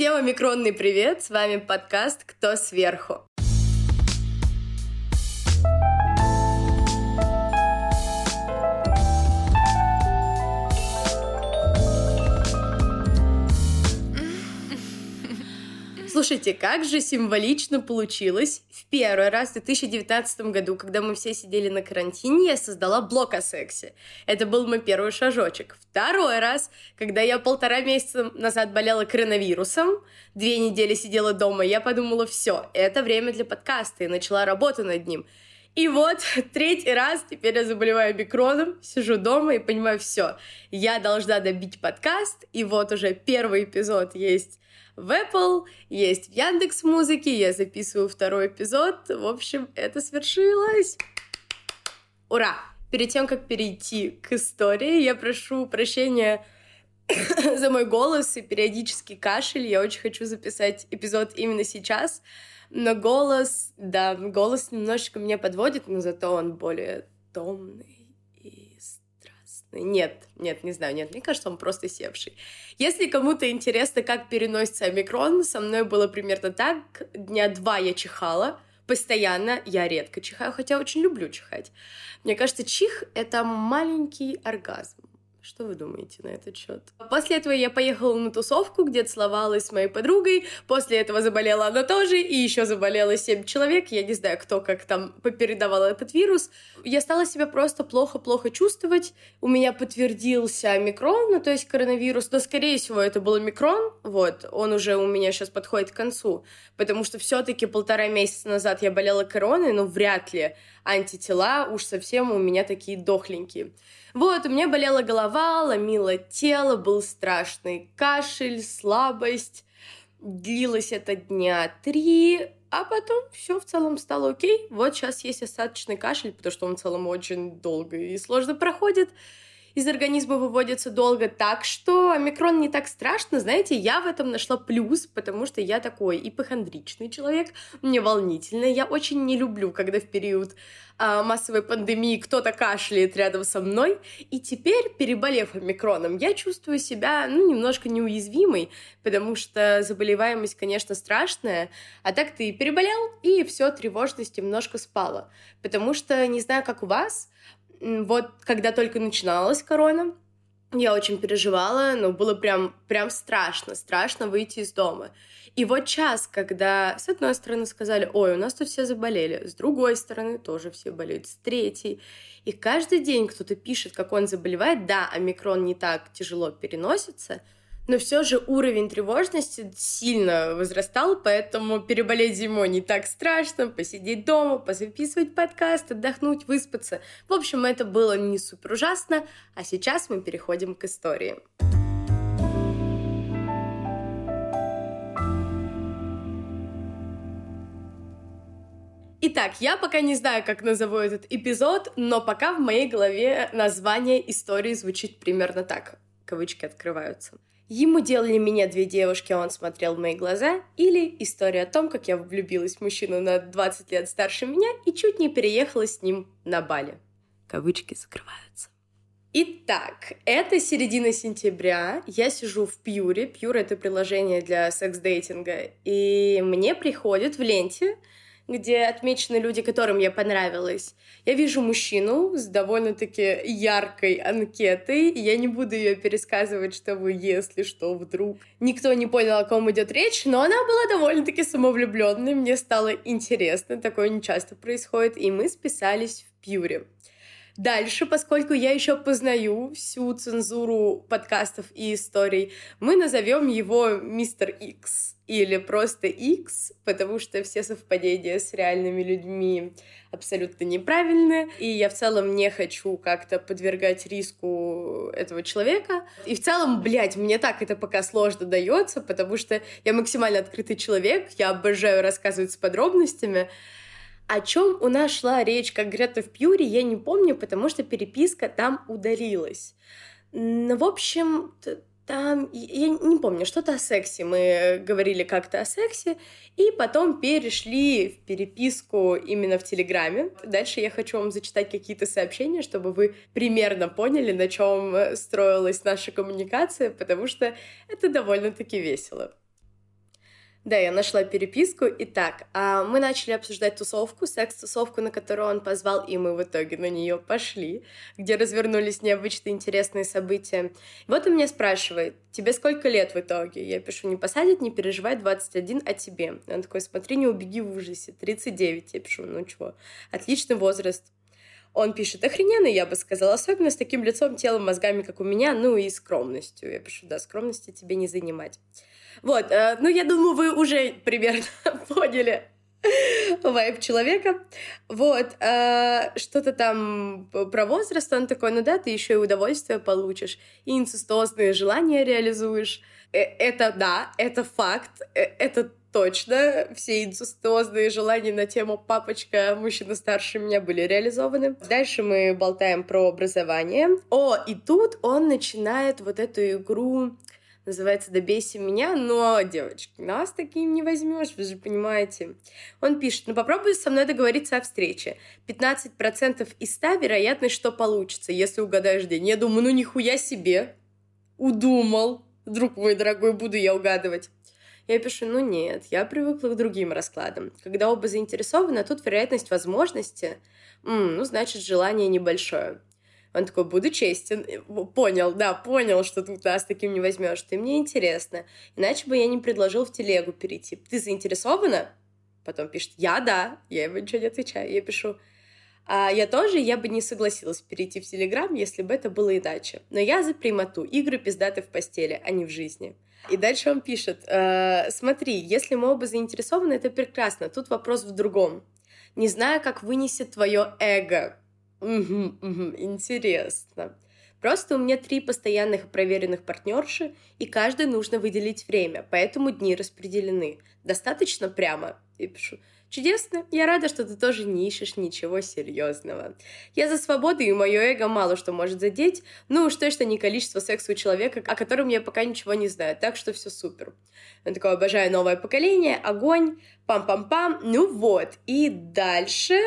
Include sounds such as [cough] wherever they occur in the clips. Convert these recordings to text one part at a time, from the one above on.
Всем омикронный привет! С вами подкаст «Кто сверху?». Слушайте, как же символично получилось. В первый раз в 2019 году, когда мы все сидели на карантине, я создала блог о сексе. Это был мой первый шажочек. Второй раз, когда я полтора месяца назад болела коронавирусом, две недели сидела дома, я подумала, все, это время для подкаста, и начала работу над ним. И вот [laughs] третий раз теперь я заболеваю микроном, сижу дома и понимаю, все, я должна добить подкаст, и вот уже первый эпизод есть в Apple, есть в Яндекс Музыке, я записываю второй эпизод. В общем, это свершилось. Ура! Перед тем, как перейти к истории, я прошу прощения [coughs] за мой голос и периодический кашель. Я очень хочу записать эпизод именно сейчас. Но голос, да, голос немножечко меня подводит, но зато он более томный нет, нет, не знаю, нет, мне кажется, он просто севший. Если кому-то интересно, как переносится омикрон, со мной было примерно так. Дня два я чихала, постоянно, я редко чихаю, хотя очень люблю чихать. Мне кажется, чих — это маленький оргазм. Что вы думаете на этот счет? После этого я поехала на тусовку, где целовалась с моей подругой. После этого заболела она тоже, и еще заболела 7 человек. Я не знаю, кто как там попередавал этот вирус. Я стала себя просто плохо-плохо чувствовать. У меня подтвердился микрон, ну то есть коронавирус, но скорее всего это был микрон. Вот, он уже у меня сейчас подходит к концу, потому что все-таки полтора месяца назад я болела короной, но вряд ли антитела уж совсем у меня такие дохленькие. Вот, у меня болела голова, ломило тело, был страшный кашель, слабость. Длилось это дня три, а потом все в целом стало окей. Вот сейчас есть остаточный кашель, потому что он в целом очень долго и сложно проходит из организма выводится долго, так что омикрон не так страшно. Знаете, я в этом нашла плюс, потому что я такой ипохондричный человек, мне волнительно. Я очень не люблю, когда в период а, массовой пандемии кто-то кашляет рядом со мной. И теперь, переболев омикроном, я чувствую себя, ну, немножко неуязвимой, потому что заболеваемость, конечно, страшная, а так ты переболел, и все, тревожность немножко спала. Потому что, не знаю, как у вас, вот когда только начиналась корона, я очень переживала, но было прям, прям страшно, страшно выйти из дома. И вот час, когда с одной стороны сказали, ой, у нас тут все заболели, с другой стороны тоже все болеют, с третьей. И каждый день кто-то пишет, как он заболевает. Да, омикрон не так тяжело переносится — но все же уровень тревожности сильно возрастал, поэтому переболеть зимой не так страшно, посидеть дома, позаписывать подкаст, отдохнуть, выспаться. В общем, это было не супер ужасно, а сейчас мы переходим к истории. Итак, я пока не знаю, как назову этот эпизод, но пока в моей голове название истории звучит примерно так. Кавычки открываются. Ему делали меня две девушки, а он смотрел в мои глаза, или история о том, как я влюбилась в мужчину на 20 лет старше меня и чуть не переехала с ним на Бали. Кавычки закрываются. Итак, это середина сентября, я сижу в Пьюре, Пьюр — это приложение для секс-дейтинга, и мне приходит в ленте где отмечены люди, которым я понравилась. Я вижу мужчину с довольно-таки яркой анкетой. Я не буду ее пересказывать, чтобы, если что, вдруг никто не понял, о ком идет речь, но она была довольно-таки самовлюбленной. Мне стало интересно, такое не часто происходит, и мы списались в Пьюре. Дальше, поскольку я еще познаю всю цензуру подкастов и историй, мы назовем его Мистер Икс или просто X, потому что все совпадения с реальными людьми абсолютно неправильны, и я в целом не хочу как-то подвергать риску этого человека. И в целом, блядь, мне так это пока сложно дается, потому что я максимально открытый человек, я обожаю рассказывать с подробностями, о чем у нас шла речь конкретно в Пьюре, я не помню, потому что переписка там удалилась. Ну, в общем, там, я не помню, что-то о сексе. Мы говорили как-то о сексе, и потом перешли в переписку именно в Телеграме. Дальше я хочу вам зачитать какие-то сообщения, чтобы вы примерно поняли, на чем строилась наша коммуникация, потому что это довольно-таки весело. Да, я нашла переписку. Итак, а, мы начали обсуждать тусовку, секс-тусовку, на которую он позвал, и мы в итоге на нее пошли, где развернулись необычные интересные события. Вот он меня спрашивает, тебе сколько лет в итоге? Я пишу, не посадят, не переживай, 21, а тебе? Он такой, смотри, не убеги в ужасе, 39. Я пишу, ну чего, отличный возраст. Он пишет, охрененный, я бы сказала, особенно с таким лицом, телом, мозгами, как у меня, ну и скромностью. Я пишу, да, скромности тебе не занимать. Вот, э, ну, я думаю, вы уже примерно [laughs] поняли вайб человека. Вот, э, что-то там про возраст, он такой, ну да, ты еще и удовольствие получишь, и инцестозные желания реализуешь. Э, это да, это факт, э, это точно. Все инцестозные желания на тему «папочка, мужчина старше меня» были реализованы. Дальше мы болтаем про образование. О, и тут он начинает вот эту игру называется «Добейся меня», но, девочки, нас таким не возьмешь, вы же понимаете. Он пишет, ну попробуй со мной договориться о встрече. 15% из 100 вероятность, что получится, если угадаешь день. Я думаю, ну нихуя себе, удумал, друг мой дорогой, буду я угадывать. Я пишу, ну нет, я привыкла к другим раскладам. Когда оба заинтересованы, тут вероятность возможности, м, ну, значит, желание небольшое. Он такой, буду честен. Понял, да, понял, что тут нас таким не возьмешь. Ты мне интересно. Иначе бы я не предложил в телегу перейти. Ты заинтересована? Потом пишет, я да. Я ему ничего не отвечаю. Я пишу, а я тоже, я бы не согласилась перейти в Телеграм, если бы это было иначе. Но я за прямоту. Игры пиздаты в постели, а не в жизни. И дальше он пишет, э, смотри, если мы оба заинтересованы, это прекрасно. Тут вопрос в другом. Не знаю, как вынесет твое эго, Угу, угу, интересно. Просто у меня три постоянных проверенных партнерши, и каждой нужно выделить время, поэтому дни распределены. Достаточно прямо. И пишу, чудесно, я рада, что ты тоже не ищешь ничего серьезного. Я за свободу, и мое эго мало что может задеть, ну уж точно не количество секса у человека, о котором я пока ничего не знаю, так что все супер. Он такой, обожаю новое поколение, огонь, пам-пам-пам, ну вот. И дальше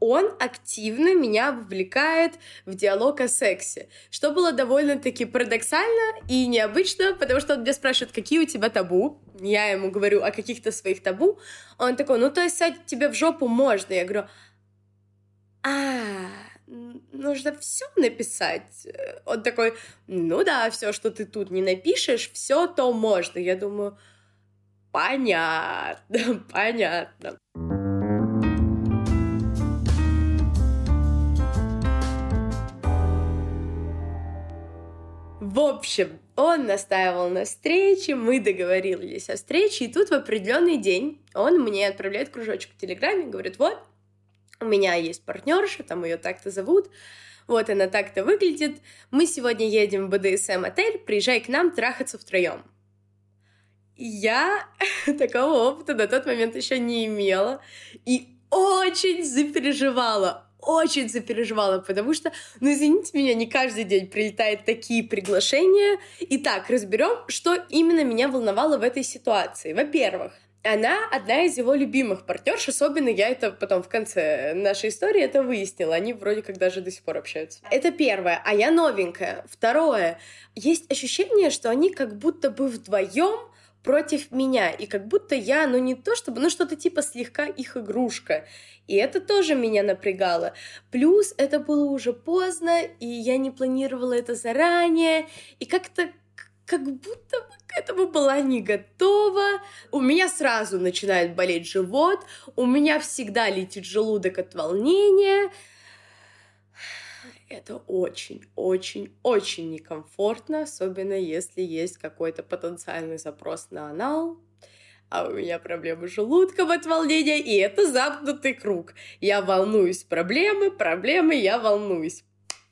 он активно меня вовлекает в диалог о сексе, что было довольно-таки парадоксально и необычно, потому что он меня спрашивает, какие у тебя табу, я ему говорю о каких-то своих табу, он такой, ну то есть садить тебе в жопу можно, я говорю, а, нужно все написать. Он такой, ну да, все, что ты тут не напишешь, все то можно. Я думаю, понятно, [laughs] понятно. В общем, он настаивал на встрече, мы договорились о встрече, и тут в определенный день он мне отправляет кружочек в Телеграме, говорит, вот, у меня есть партнерша, там ее так-то зовут, вот она так-то выглядит, мы сегодня едем в БДСМ-отель, приезжай к нам трахаться втроем. Я [laughs] такого опыта на тот момент еще не имела и очень запереживала, очень запереживала, потому что, ну, извините меня, не каждый день прилетают такие приглашения. Итак, разберем, что именно меня волновало в этой ситуации. Во-первых, она одна из его любимых партнерш, особенно я это потом в конце нашей истории это выяснила. Они вроде как даже до сих пор общаются. Это первое, а я новенькая. Второе, есть ощущение, что они как будто бы вдвоем против меня, и как будто я, ну не то чтобы, ну что-то типа слегка их игрушка. И это тоже меня напрягало. Плюс это было уже поздно, и я не планировала это заранее, и как-то как будто бы к этому была не готова. У меня сразу начинает болеть живот, у меня всегда летит желудок от волнения. Это очень, очень, очень некомфортно, особенно если есть какой-то потенциальный запрос на анал, а у меня проблемы с желудком от волнения, и это замкнутый круг. Я волнуюсь, проблемы, проблемы, я волнуюсь.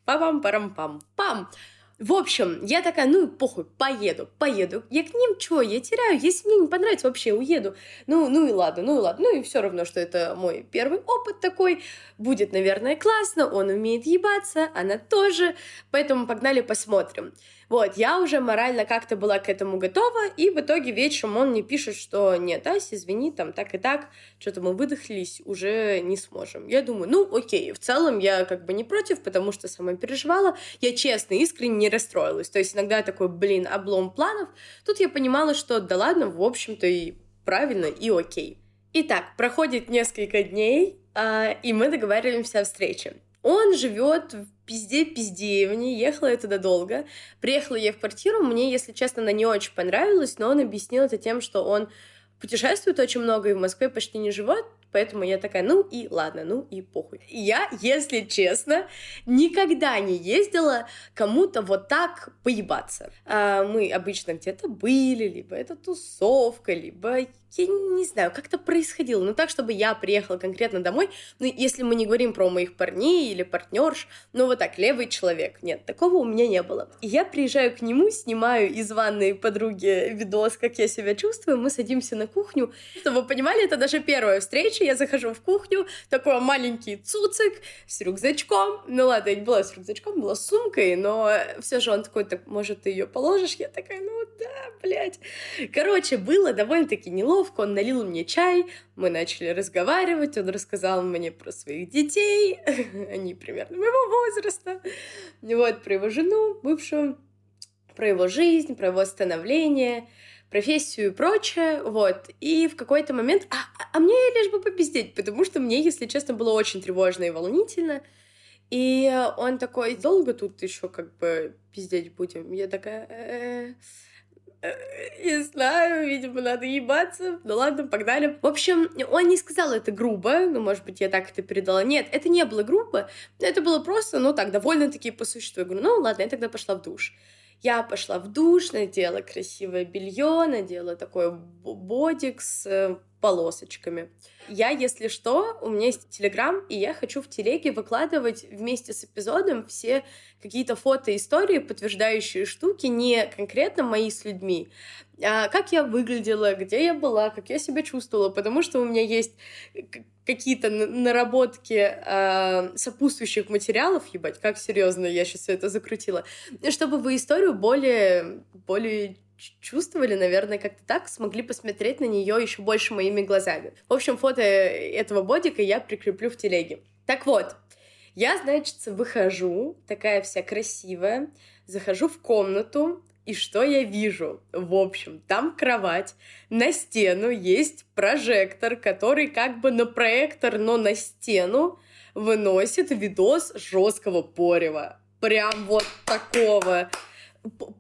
Пам-пам-парам-пам. Пам! -пам, -пам. В общем, я такая, ну похуй, поеду, поеду. Я к ним что, я теряю, если мне не понравится, вообще уеду. Ну, ну и ладно, ну и ладно. Ну и все равно, что это мой первый опыт такой. Будет, наверное, классно, он умеет ебаться, она тоже. Поэтому погнали посмотрим. Вот, я уже морально как-то была к этому готова, и в итоге вечером он мне пишет, что нет, Ася, извини, там так и так, что-то мы выдохлись, уже не сможем. Я думаю, ну окей, в целом я как бы не против, потому что сама переживала, я честно, искренне не расстроилась. То есть иногда такой, блин, облом планов. Тут я понимала, что да ладно, в общем-то и правильно и окей. Итак, проходит несколько дней, а, и мы договариваемся о встрече. Он живет в пизде пиздеевне, ехала я туда долго. Приехала я в квартиру, мне, если честно, она не очень понравилась, но он объяснил это тем, что он путешествует очень много и в Москве почти не живет, Поэтому я такая, ну и ладно, ну и похуй. Я, если честно, никогда не ездила кому-то вот так поебаться. А мы обычно где-то были, либо это тусовка, либо я не знаю, как-то происходило. Но так, чтобы я приехала конкретно домой, ну, если мы не говорим про моих парней или партнерш, ну, вот так, левый человек. Нет, такого у меня не было. И я приезжаю к нему, снимаю из ванной подруги видос, как я себя чувствую, мы садимся на кухню. Чтобы вы понимали, это даже первая встреча, я захожу в кухню, такой маленький цуцик с рюкзачком. Ну, ладно, я не была с рюкзачком, была с сумкой, но все же он такой, так, может, ты ее положишь? Я такая, ну, да, блядь. Короче, было довольно-таки неловко, он налил мне чай, мы начали разговаривать, он рассказал мне про своих детей, [laughs] они примерно моего возраста, вот, про его жену, бывшую, про его жизнь, про его становление, профессию и прочее, вот. И в какой-то момент... А, а мне лишь бы попиздеть, потому что мне, если честно, было очень тревожно и волнительно. И он такой, долго тут еще как бы пиздеть будем? Я такая... «Э, не знаю, видимо, надо ебаться. Ну ладно, погнали. В общем, он не сказал это грубо, ну, может быть, я так это передала. Нет, это не было грубо, это было просто, ну, так, довольно-таки по существу. Я говорю, ну, ладно, я тогда пошла в душ. Я пошла в душ, надела красивое белье, надела такой бодик с э, полосочками. Я, если что, у меня есть Телеграм, и я хочу в Телеге выкладывать вместе с эпизодом все какие-то фото истории, подтверждающие штуки, не конкретно мои с людьми, а как я выглядела, где я была, как я себя чувствовала, потому что у меня есть какие-то наработки э, сопутствующих материалов, ебать, как серьезно я сейчас все это закрутила, чтобы вы историю более, более чувствовали, наверное, как-то так, смогли посмотреть на нее еще больше моими глазами. В общем, фото этого бодика я прикреплю в телеге. Так вот, я, значит, выхожу, такая вся красивая, захожу в комнату, и что я вижу? В общем, там кровать, на стену есть прожектор, который как бы на проектор, но на стену выносит видос жесткого порева. Прям вот такого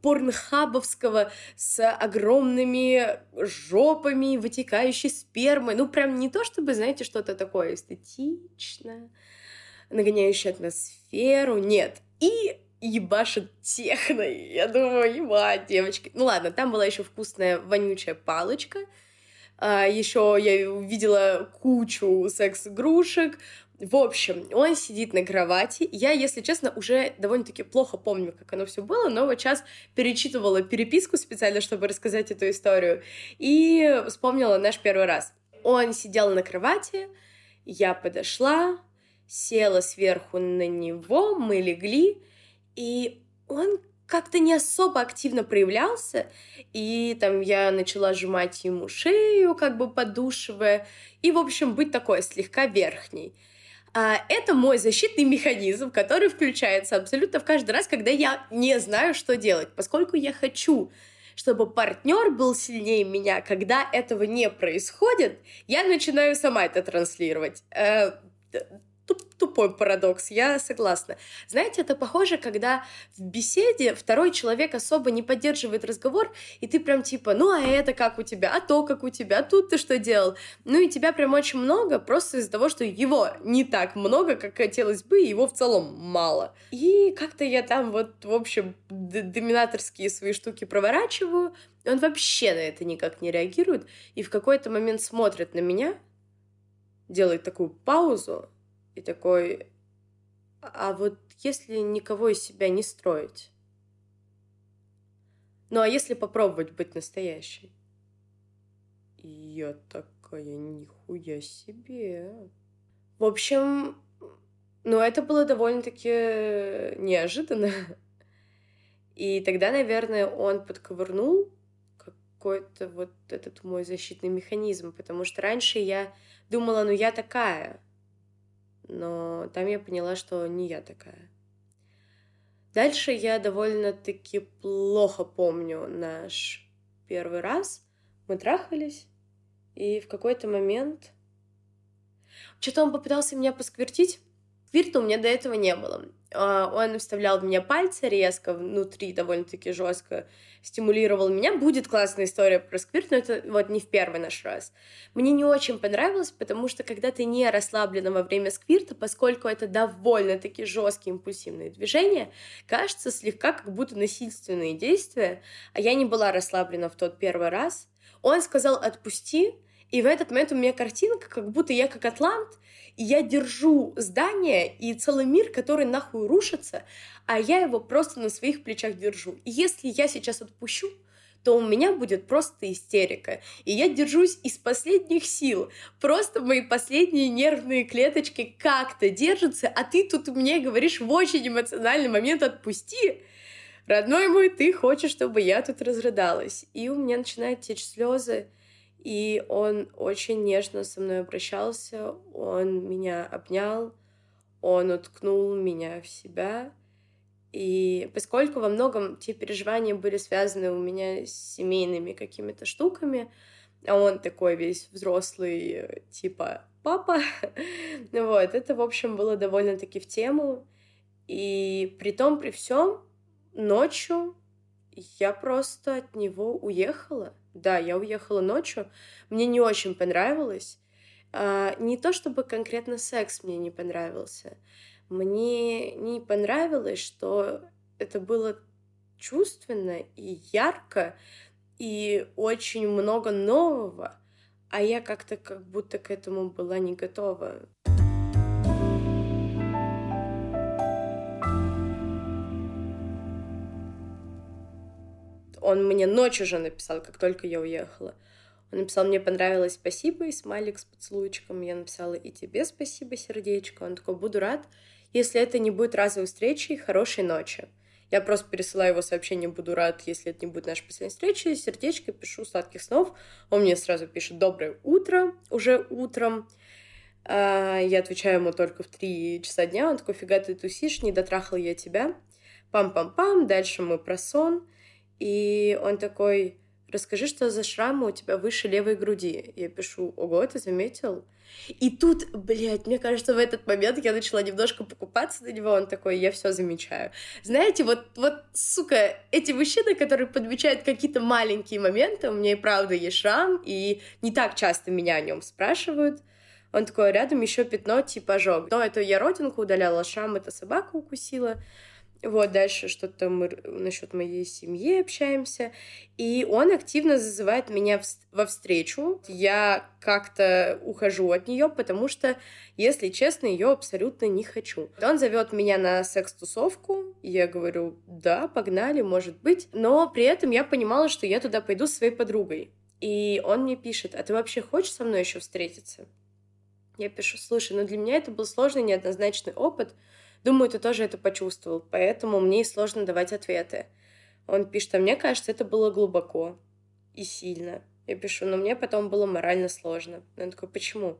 порнхабовского с огромными жопами, вытекающей спермой. Ну, прям не то, чтобы, знаете, что-то такое эстетичное, нагоняющее атмосферу. Нет. И ебашит техно. Я думаю, ебать, девочки. Ну ладно, там была еще вкусная вонючая палочка. А, еще я увидела кучу секс-игрушек, в общем, он сидит на кровати. Я, если честно, уже довольно-таки плохо помню, как оно все было, но вот сейчас перечитывала переписку специально, чтобы рассказать эту историю, и вспомнила наш первый раз. Он сидел на кровати, я подошла, села сверху на него, мы легли, и он как-то не особо активно проявлялся, и там я начала сжимать ему шею, как бы подушивая, и, в общем, быть такой слегка верхней. А, это мой защитный механизм, который включается абсолютно в каждый раз, когда я не знаю, что делать, поскольку я хочу чтобы партнер был сильнее меня, когда этого не происходит, я начинаю сама это транслировать. Тупой парадокс, я согласна. Знаете, это похоже, когда в беседе второй человек особо не поддерживает разговор, и ты прям типа, ну а это как у тебя, а то как у тебя, а тут ты что делал? Ну и тебя прям очень много, просто из-за того, что его не так много, как хотелось бы, и его в целом мало. И как-то я там вот, в общем, доминаторские свои штуки проворачиваю, он вообще на это никак не реагирует, и в какой-то момент смотрит на меня, делает такую паузу, и такой, а вот если никого из себя не строить? Ну а если попробовать быть настоящей? И я такая, нихуя себе. В общем, ну это было довольно-таки неожиданно. И тогда, наверное, он подковырнул какой-то вот этот мой защитный механизм, потому что раньше я думала, ну я такая, но там я поняла, что не я такая. Дальше я довольно-таки плохо помню наш первый раз. Мы трахались, И в какой-то момент... Что-то он попытался меня посквертить. Спирта у меня до этого не было. А, он вставлял в меня пальцы резко, внутри довольно-таки жестко, стимулировал меня. Будет классная история про сквирт, но это вот не в первый наш раз. Мне не очень понравилось, потому что когда ты не расслаблена во время сквирта, поскольку это довольно-таки жесткие импульсивные движения, кажется слегка как будто насильственные действия, а я не была расслаблена в тот первый раз. Он сказал «отпусти», и в этот момент у меня картинка, как будто я как атлант, и я держу здание и целый мир, который нахуй рушится, а я его просто на своих плечах держу. И если я сейчас отпущу, то у меня будет просто истерика. И я держусь из последних сил. Просто мои последние нервные клеточки как-то держатся, а ты тут мне говоришь в очень эмоциональный момент «отпусти». Родной мой, ты хочешь, чтобы я тут разрыдалась. И у меня начинают течь слезы и он очень нежно со мной обращался, он меня обнял, он уткнул меня в себя. И поскольку во многом те переживания были связаны у меня с семейными какими-то штуками, а он такой весь взрослый, типа папа, [laughs] вот, это, в общем, было довольно-таки в тему. И при том, при всем, ночью я просто от него уехала. Да, я уехала ночью. Мне не очень понравилось. А, не то чтобы конкретно секс мне не понравился. Мне не понравилось, что это было чувственно и ярко, и очень много нового, а я как-то как будто к этому была не готова. Он мне ночью уже написал, как только я уехала. Он написал, мне понравилось, спасибо, и смайлик с поцелуйчиком. Я написала, и тебе спасибо, сердечко. Он такой, буду рад, если это не будет разовой встречи, хорошей ночи. Я просто пересылаю его сообщение, буду рад, если это не будет нашей последней встречи, сердечко, пишу сладких снов. Он мне сразу пишет «Доброе утро», уже утром. А, я отвечаю ему только в три часа дня. Он такой, фига ты тусишь, не дотрахал я тебя. Пам-пам-пам, дальше мы про сон. И он такой, расскажи, что за шрамы у тебя выше левой груди. Я пишу, ого, ты заметил? И тут, блядь, мне кажется, в этот момент я начала немножко покупаться на него, он такой, я все замечаю. Знаете, вот, вот, сука, эти мужчины, которые подмечают какие-то маленькие моменты, у меня и правда есть шрам, и не так часто меня о нем спрашивают. Он такой, рядом еще пятно типа ожог. Но это я родинку удаляла, шрам это собака укусила. Вот, дальше что-то мы насчет моей семьи общаемся. И он активно зазывает меня во встречу. Я как-то ухожу от нее, потому что, если честно, ее абсолютно не хочу. Он зовет меня на секс-тусовку. Я говорю, да, погнали, может быть. Но при этом я понимала, что я туда пойду со своей подругой. И он мне пишет, а ты вообще хочешь со мной еще встретиться? Я пишу, слушай, ну для меня это был сложный, неоднозначный опыт, Думаю, ты тоже это почувствовал, поэтому мне и сложно давать ответы. Он пишет, а мне кажется, это было глубоко и сильно. Я пишу, но мне потом было морально сложно. Он такой, почему?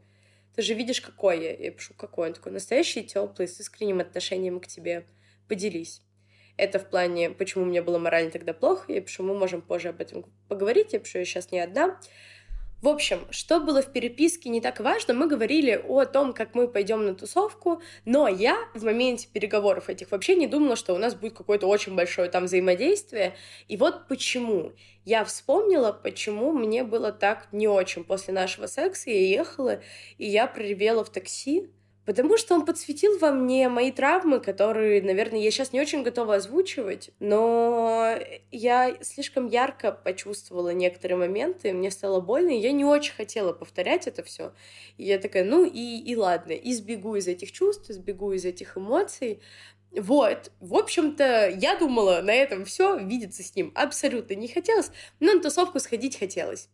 Ты же видишь, какой я. Я пишу, какой? Он такой, настоящий, теплый, с искренним отношением к тебе. Поделись. Это в плане, почему мне было морально тогда плохо. Я пишу, мы можем позже об этом поговорить. Я пишу, я сейчас не одна. В общем, что было в переписке не так важно, мы говорили о том, как мы пойдем на тусовку, но я в моменте переговоров этих вообще не думала, что у нас будет какое-то очень большое там взаимодействие. И вот почему. Я вспомнила, почему мне было так не очень после нашего секса. Я ехала, и я проревела в такси, Потому что он подсветил во мне мои травмы, которые, наверное, я сейчас не очень готова озвучивать, но я слишком ярко почувствовала некоторые моменты, мне стало больно, и я не очень хотела повторять это все. И я такая, ну и, и ладно, избегу из этих чувств, избегу из этих эмоций, вот, в общем-то, я думала, на этом все, видеться с ним абсолютно не хотелось, но на тусовку сходить хотелось.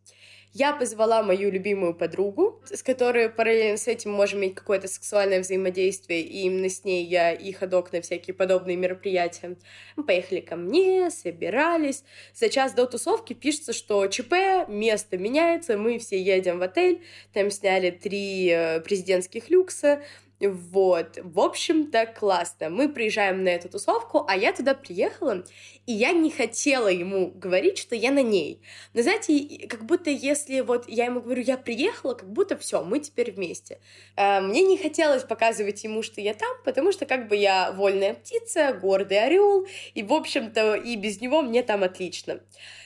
Я позвала мою любимую подругу, с которой параллельно с этим можем иметь какое-то сексуальное взаимодействие, и именно с ней я и ходок на всякие подобные мероприятия. Мы поехали ко мне, собирались. За час до тусовки пишется, что ЧП, место меняется, мы все едем в отель, там сняли три э, президентских люкса, Вот, в общем-то, классно. Мы приезжаем на эту тусовку, а я туда приехала, и я не хотела ему говорить, что я на ней. Но знаете, как будто если вот я ему говорю, я приехала, как будто все, мы теперь вместе. А, мне не хотелось показывать ему, что я там, потому что как бы я вольная птица, гордый орел, и, в общем-то, и без него мне там отлично.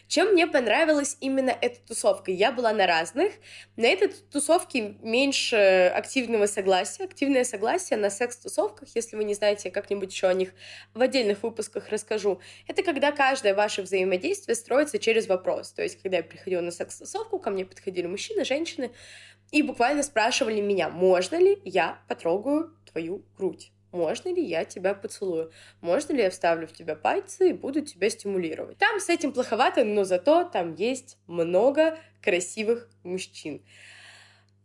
Чем мне понравилась именно эта тусовка? Я была на разных. На этой тусовке меньше активного согласия. Активное согласие на секс-тусовках, если вы не знаете, как-нибудь еще о них в отдельных выпусках расскажу. Это когда каждое ваше взаимодействие строится через вопрос. То есть, когда я приходила на секс-тусовку, ко мне подходили мужчины, женщины, и буквально спрашивали меня, можно ли я потрогаю твою грудь можно ли я тебя поцелую, можно ли я вставлю в тебя пальцы и буду тебя стимулировать. Там с этим плоховато, но зато там есть много красивых мужчин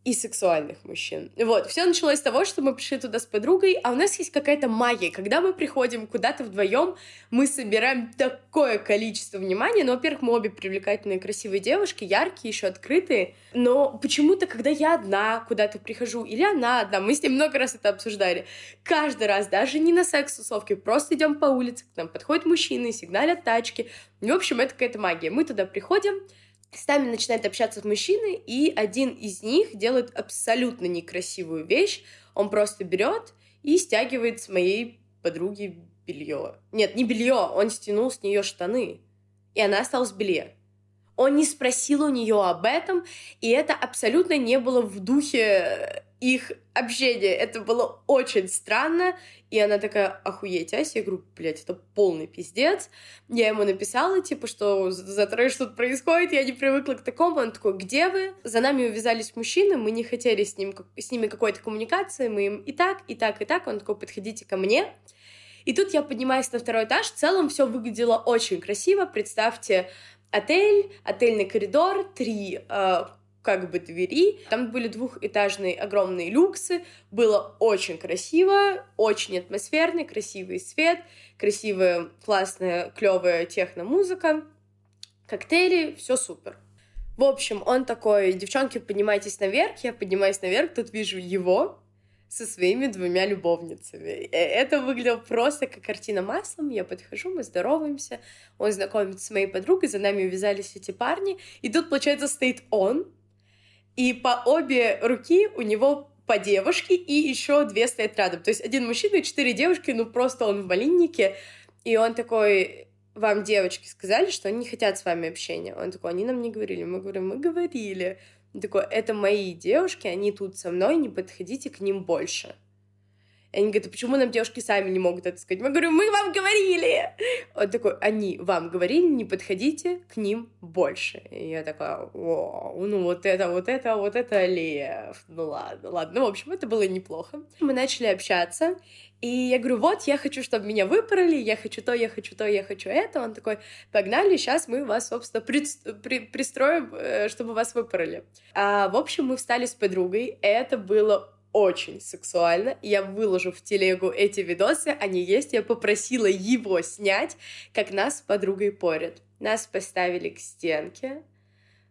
и сексуальных мужчин. Вот, все началось с того, что мы пришли туда с подругой, а у нас есть какая-то магия. Когда мы приходим куда-то вдвоем, мы собираем такое количество внимания. Ну, во-первых, мы обе привлекательные, красивые девушки, яркие, еще открытые. Но почему-то, когда я одна куда-то прихожу, или она одна, мы с ней много раз это обсуждали, каждый раз, даже не на секс-тусовке, просто идем по улице, к нам подходят мужчины, сигналят тачки. В общем, это какая-то магия. Мы туда приходим, с нами начинает общаться мужчины, и один из них делает абсолютно некрасивую вещь. Он просто берет и стягивает с моей подруги белье. Нет, не белье, он стянул с нее штаны. И она осталась в белье. Он не спросил у нее об этом, и это абсолютно не было в духе их общения. Это было очень странно, и она такая, охуеть, Ася, я говорю, блядь, это полный пиздец. Я ему написала, типа, что за трэш тут происходит, я не привыкла к такому. Он такой, где вы? За нами увязались мужчины, мы не хотели с, ним, с ними какой-то коммуникации, мы им и так, и так, и так. Он такой, подходите ко мне. И тут я поднимаюсь на второй этаж, в целом все выглядело очень красиво. Представьте, отель, отельный коридор, три э, как бы двери. Там были двухэтажные огромные люксы. Было очень красиво, очень атмосферный, красивый свет, красивая, классная, клевая техно-музыка, коктейли, все супер. В общем, он такой, девчонки, поднимайтесь наверх, я поднимаюсь наверх, тут вижу его со своими двумя любовницами. Э, это выглядело просто как картина маслом. Я подхожу, мы здороваемся, он знакомится с моей подругой, за нами увязались эти парни, и тут, получается, стоит он, и по обе руки у него по девушке, и еще две стоят рядом. То есть один мужчина и четыре девушки, ну просто он в малиннике, и он такой, вам девочки сказали, что они не хотят с вами общения. Он такой, они нам не говорили. Мы говорим, мы говорили. Он такой, это мои девушки, они тут со мной, не подходите к ним больше. И они говорят, а почему нам девушки сами не могут это сказать? Мы говорим, мы вам говорили! Он такой, они вам говорили, не подходите к ним больше. И я такая, о, ну вот это, вот это, вот это лев. Ну ладно, ладно. Ну, в общем, это было неплохо. Мы начали общаться, и я говорю, вот, я хочу, чтобы меня выпороли, я хочу то, я хочу то, я хочу это. Он такой, погнали, сейчас мы вас, собственно, при, при, пристроим, э, чтобы вас выпороли. А, в общем, мы встали с подругой, это было очень сексуально. Я выложу в телегу эти видосы, они есть. Я попросила его снять, как нас с подругой порят. Нас поставили к стенке,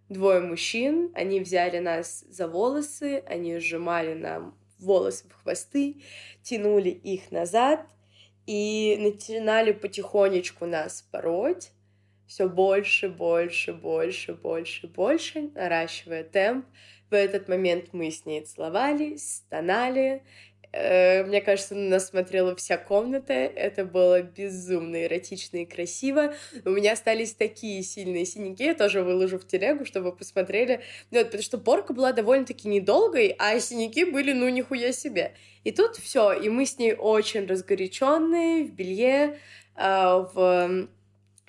двое мужчин, они взяли нас за волосы, они сжимали нам волосы в хвосты, тянули их назад и начинали потихонечку нас пороть все больше, больше, больше, больше, больше, наращивая темп. В этот момент мы с ней целовались, стонали. Э, мне кажется, на нас смотрела вся комната. Это было безумно эротично и красиво. У меня остались такие сильные синяки. Я тоже выложу в телегу, чтобы посмотрели. Ну, вот, потому что порка была довольно-таки недолгой, а синяки были, ну, нихуя себе. И тут все. И мы с ней очень разгоряченные, в белье, э, в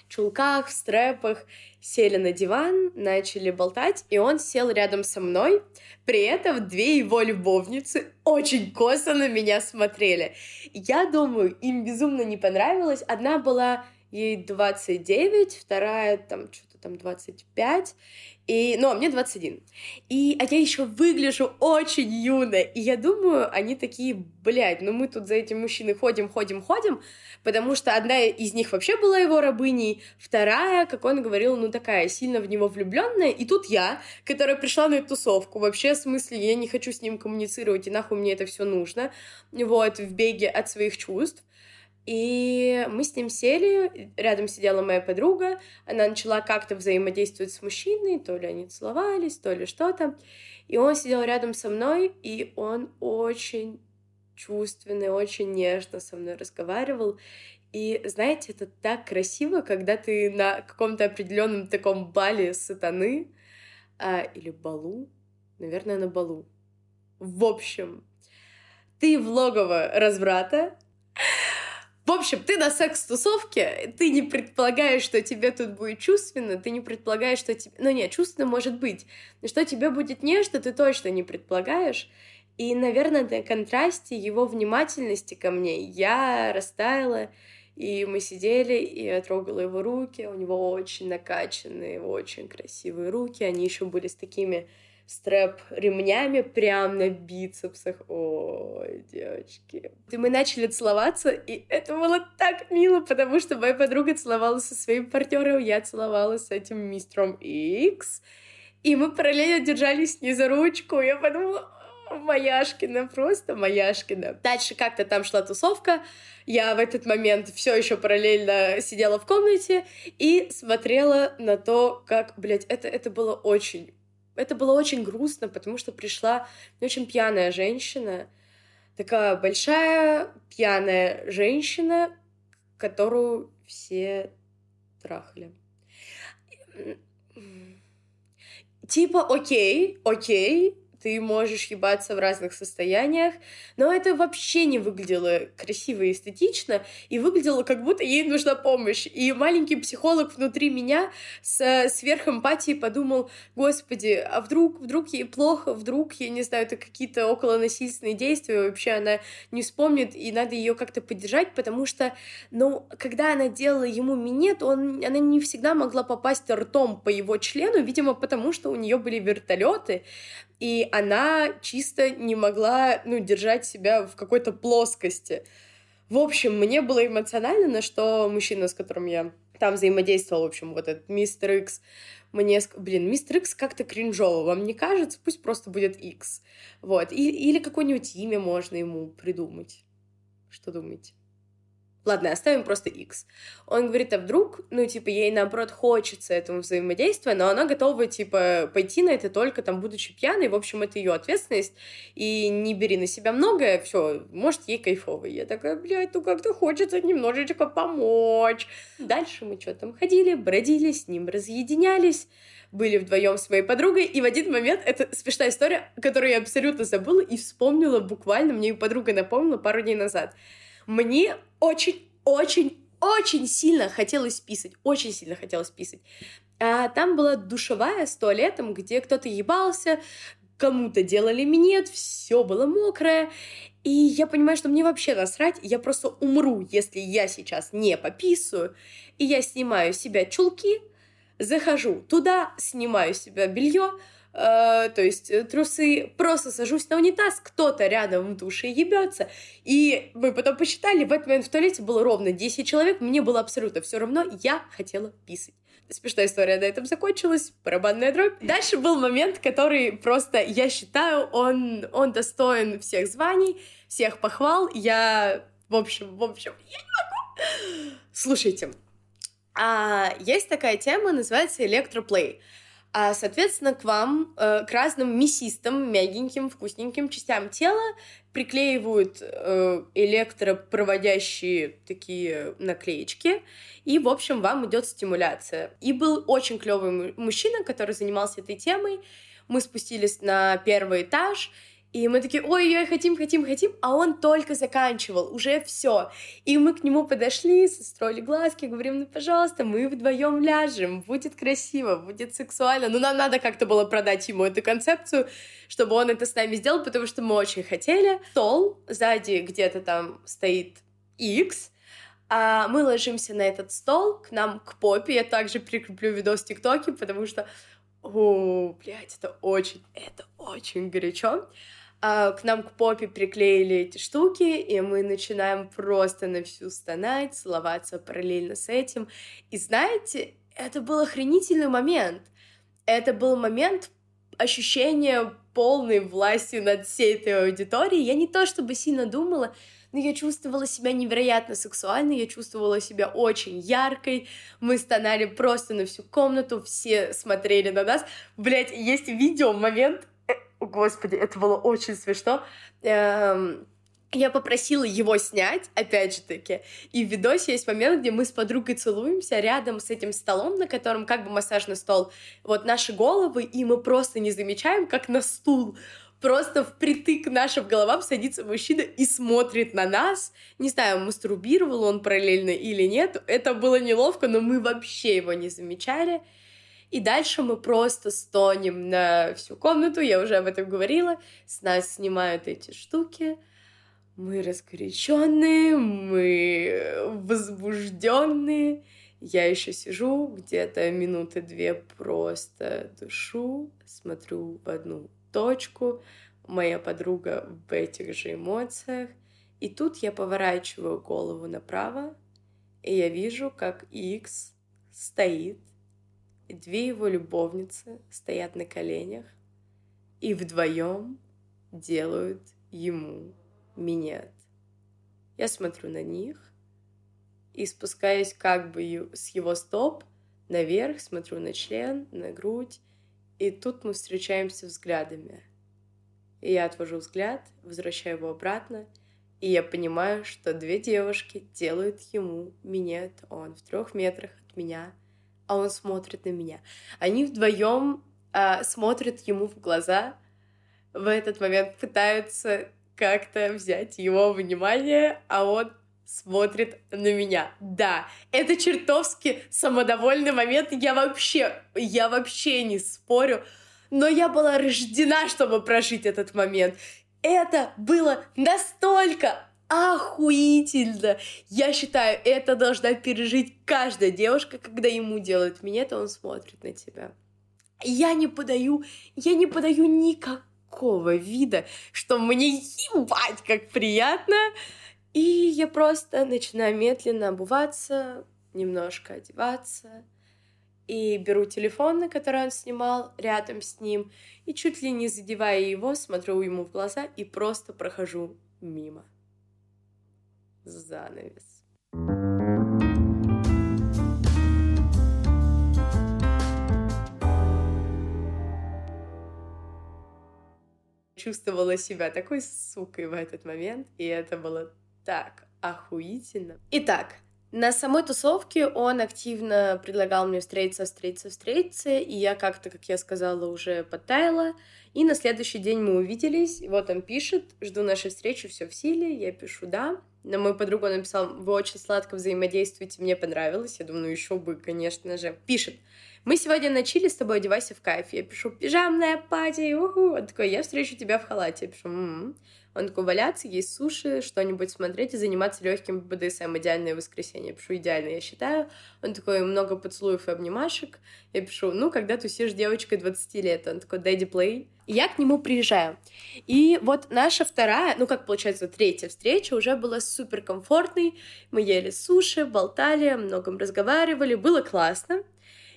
чулках, в стрэпах, сели на диван, начали болтать, и он сел рядом со мной. При этом две его любовницы очень косо на меня смотрели. Я думаю, им безумно не понравилось. Одна была ей 29, вторая там что-то там 25, и, ну, а мне 21. И, а я еще выгляжу очень юно. И я думаю, они такие, блядь, ну мы тут за этим мужчиной ходим, ходим, ходим, потому что одна из них вообще была его рабыней, вторая, как он говорил, ну такая сильно в него влюбленная. И тут я, которая пришла на эту тусовку, вообще в смысле я не хочу с ним коммуницировать, и нахуй мне это все нужно, вот, в беге от своих чувств. И мы с ним сели, рядом сидела моя подруга, она начала как-то взаимодействовать с мужчиной, то ли они целовались, то ли что-то. И он сидел рядом со мной, и он очень чувственный, очень нежно со мной разговаривал. И знаете, это так красиво, когда ты на каком-то определенном таком бале сатаны а, или балу, наверное, на балу. В общем, ты в логово разврата, в общем, ты на секс-тусовке, ты не предполагаешь, что тебе тут будет чувственно, ты не предполагаешь, что тебе... Ну нет, чувственно может быть, но что тебе будет нежно, ты точно не предполагаешь. И, наверное, на контрасте его внимательности ко мне я растаяла, и мы сидели, и я трогала его руки, у него очень накачанные, очень красивые руки, они еще были с такими стрэп ремнями прям на бицепсах. Ой, девочки. И мы начали целоваться, и это было так мило, потому что моя подруга целовалась со своим партнером, я целовалась с этим мистером X. И мы параллельно держались не за ручку. Я подумала, Маяшкина, просто Маяшкина. Дальше как-то там шла тусовка. Я в этот момент все еще параллельно сидела в комнате и смотрела на то, как, блядь, это, это было очень, это было очень грустно, потому что пришла очень пьяная женщина, такая большая пьяная женщина, которую все трахали. Типа, окей, окей, ты можешь ебаться в разных состояниях, но это вообще не выглядело красиво и эстетично, и выглядело, как будто ей нужна помощь. И маленький психолог внутри меня с сверхэмпатией подумал, господи, а вдруг, вдруг ей плохо, вдруг, я не знаю, это какие-то околонасильственные действия, вообще она не вспомнит, и надо ее как-то поддержать, потому что, ну, когда она делала ему минет, он, она не всегда могла попасть ртом по его члену, видимо, потому что у нее были вертолеты, и она чисто не могла, ну, держать себя в какой-то плоскости. В общем, мне было эмоционально, на что мужчина, с которым я там взаимодействовал, в общем, вот этот мистер Икс, мне... Блин, мистер Икс как-то кринжово, вам не кажется? Пусть просто будет Икс. Вот. И, или какое-нибудь имя можно ему придумать. Что думаете? Ладно, оставим просто X. Он говорит, а вдруг, ну, типа, ей, наоборот, хочется этому взаимодействия, но она готова, типа, пойти на это только, там, будучи пьяной, в общем, это ее ответственность, и не бери на себя многое, все, может, ей кайфово. Я такая, блядь, ну, как-то хочется немножечко помочь. Дальше мы что там ходили, бродили, с ним разъединялись, были вдвоем с моей подругой, и в один момент, это смешная история, которую я абсолютно забыла и вспомнила буквально, мне подруга напомнила пару дней назад. Мне очень-очень-очень сильно хотелось писать, очень сильно хотелось писать. А там была душевая с туалетом, где кто-то ебался, кому-то делали минет, все было мокрое. И я понимаю, что мне вообще насрать, я просто умру, если я сейчас не пописываю. И я снимаю себя чулки, захожу туда, снимаю себя белье, э, то есть э, трусы, просто сажусь на унитаз, кто-то рядом в душе ебется. И мы потом посчитали, в этот момент в туалете было ровно 10 человек, мне было абсолютно все равно, я хотела писать. Смешная история на этом закончилась, барабанная дробь. Дальше был момент, который просто, я считаю, он, он достоин всех званий, всех похвал. Я, в общем, в общем, я не могу. Слушайте, а, есть такая тема, называется электроплей. А, соответственно, к вам, э, к разным мясистым, мягеньким, вкусненьким частям тела приклеивают э, электропроводящие такие наклеечки, и, в общем, вам идет стимуляция. И был очень клевый мужчина, который занимался этой темой. Мы спустились на первый этаж, и мы такие, ой-ой, хотим, хотим, хотим, а он только заканчивал, уже все. И мы к нему подошли, состроили глазки, говорим, ну, пожалуйста, мы вдвоем ляжем, будет красиво, будет сексуально. Ну, нам надо как-то было продать ему эту концепцию, чтобы он это с нами сделал, потому что мы очень хотели. Стол, сзади где-то там стоит X, А мы ложимся на этот стол, к нам, к попе. Я также прикреплю видос в ТикТоке, потому что, о, блядь, это очень, это очень горячо. А, к нам к попе приклеили эти штуки, и мы начинаем просто на всю стонать, целоваться параллельно с этим. И знаете, это был охренительный момент. Это был момент ощущения полной власти над всей этой аудиторией. Я не то чтобы сильно думала, но я чувствовала себя невероятно сексуальной, я чувствовала себя очень яркой, мы стонали просто на всю комнату, все смотрели на нас. Блять, есть видео, момент, э, господи, это было очень смешно. Эм, я попросила его снять, опять же таки, и в видосе есть момент, где мы с подругой целуемся рядом с этим столом, на котором как бы массажный стол, вот наши головы, и мы просто не замечаем, как на стул просто впритык нашим головам садится мужчина и смотрит на нас. Не знаю, мастурбировал он параллельно или нет. Это было неловко, но мы вообще его не замечали. И дальше мы просто стонем на всю комнату, я уже об этом говорила. С нас снимают эти штуки. Мы раскоряченные, мы возбужденные. Я еще сижу где-то минуты две просто дышу, смотрю в одну точку, моя подруга в этих же эмоциях. И тут я поворачиваю голову направо, и я вижу, как Икс стоит, и две его любовницы стоят на коленях, и вдвоем делают ему минет. Я смотрю на них и спускаюсь как бы с его стоп наверх, смотрю на член, на грудь, и тут мы встречаемся взглядами. И я отвожу взгляд, возвращаю его обратно, и я понимаю, что две девушки делают ему минет, он в трех метрах от меня, а он смотрит на меня. Они вдвоем а, смотрят ему в глаза, в этот момент пытаются как-то взять его внимание, а он смотрит на меня. Да, это чертовски самодовольный момент. Я вообще, я вообще не спорю. Но я была рождена, чтобы прожить этот момент. Это было настолько охуительно. Я считаю, это должна пережить каждая девушка, когда ему делают минет, он смотрит на тебя. Я не подаю, я не подаю никакого вида, что мне ебать как приятно. И я просто начинаю медленно обуваться, немножко одеваться, и беру телефон, на который он снимал, рядом с ним, и чуть ли не задевая его, смотрю ему в глаза и просто прохожу мимо. Занавес. чувствовала себя такой сукой в этот момент, и это было так охуительно. Итак, на самой тусовке он активно предлагал мне встретиться, встретиться, встретиться, и я как-то, как я сказала, уже подтаяла. И на следующий день мы увиделись, вот он пишет, жду нашей встречи, все в силе, я пишу «да». На мою подругу написал «Вы очень сладко взаимодействуете, мне понравилось». Я думаю, ну еще бы, конечно же. Пишет мы сегодня на чили с тобой, одевайся в кайф. Я пишу, пижамная пати, уху. Он такой, я встречу тебя в халате. Я пишу, м-м-м. Он такой, валяться, есть суши, что-нибудь смотреть и заниматься легким БДСМ. Идеальное воскресенье. Я пишу, идеально, я считаю. Он такой, много поцелуев и обнимашек. Я пишу, ну, когда тусишь девочкой 20 лет. Он такой, дэдди плей. Я к нему приезжаю. И вот наша вторая, ну, как получается, третья встреча уже была супер комфортной. Мы ели суши, болтали, о многом разговаривали. Было классно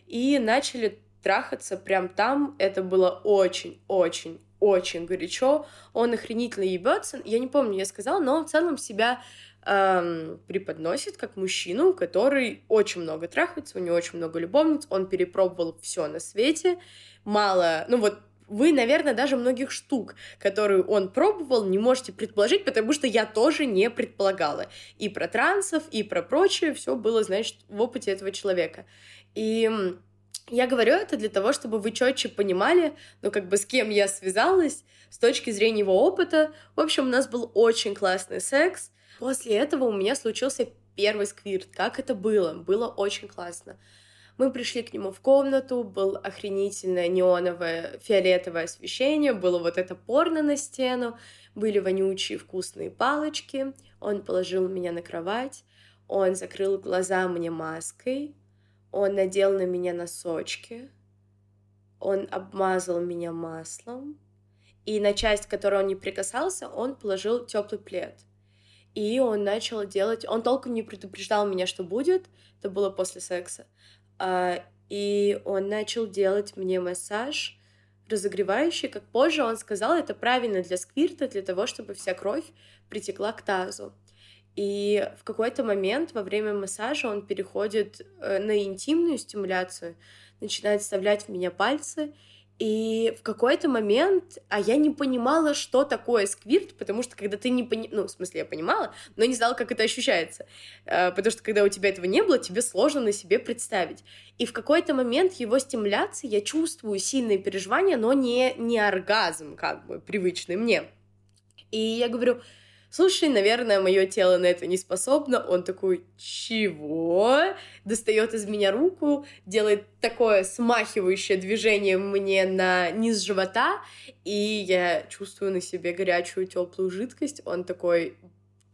и начали трахаться прям там. Это было очень-очень очень горячо, он охренительно ебется. Я не помню, я сказала, но он в целом себя эм, преподносит как мужчину, который очень много трахается, у него очень много любовниц, он перепробовал все на свете, мало, ну вот вы, наверное, даже многих штук, которые он пробовал, не можете предположить, потому что я тоже не предполагала. И про трансов, и про прочее, все было, значит, в опыте этого человека. И я говорю это для того, чтобы вы четче понимали, ну, как бы с кем я связалась, с точки зрения его опыта. В общем, у нас был очень классный секс. После этого у меня случился первый сквирт. Как это было? Было очень классно. Мы пришли к нему в комнату, был охренительное неоновое фиолетовое освещение, было вот это порно на стену, были вонючие вкусные палочки. Он положил меня на кровать, Он закрыл глаза мне маской, он надел на меня носочки, он обмазал меня маслом, и на часть, которой он не прикасался, он положил теплый плед. И он начал делать... Он толком не предупреждал меня, что будет. Это было после секса. А, и он начал делать мне массаж разогревающий. Как позже он сказал, это правильно для сквирта, для того, чтобы вся кровь притекла к тазу. И в какой-то момент во время массажа он переходит э, на интимную стимуляцию, начинает вставлять в меня пальцы, и в какой-то момент, а я не понимала, что такое сквирт, потому что когда ты не пони... ну, в смысле, я понимала, но не знала, как это ощущается. Э, потому что когда у тебя этого не было, тебе сложно на себе представить. И в какой-то момент его стимуляции я чувствую сильные переживания, но не, не оргазм, как бы, привычный мне. И я говорю, слушай, наверное, мое тело на это не способно. Он такой, чего? Достает из меня руку, делает такое смахивающее движение мне на низ живота, и я чувствую на себе горячую теплую жидкость. Он такой,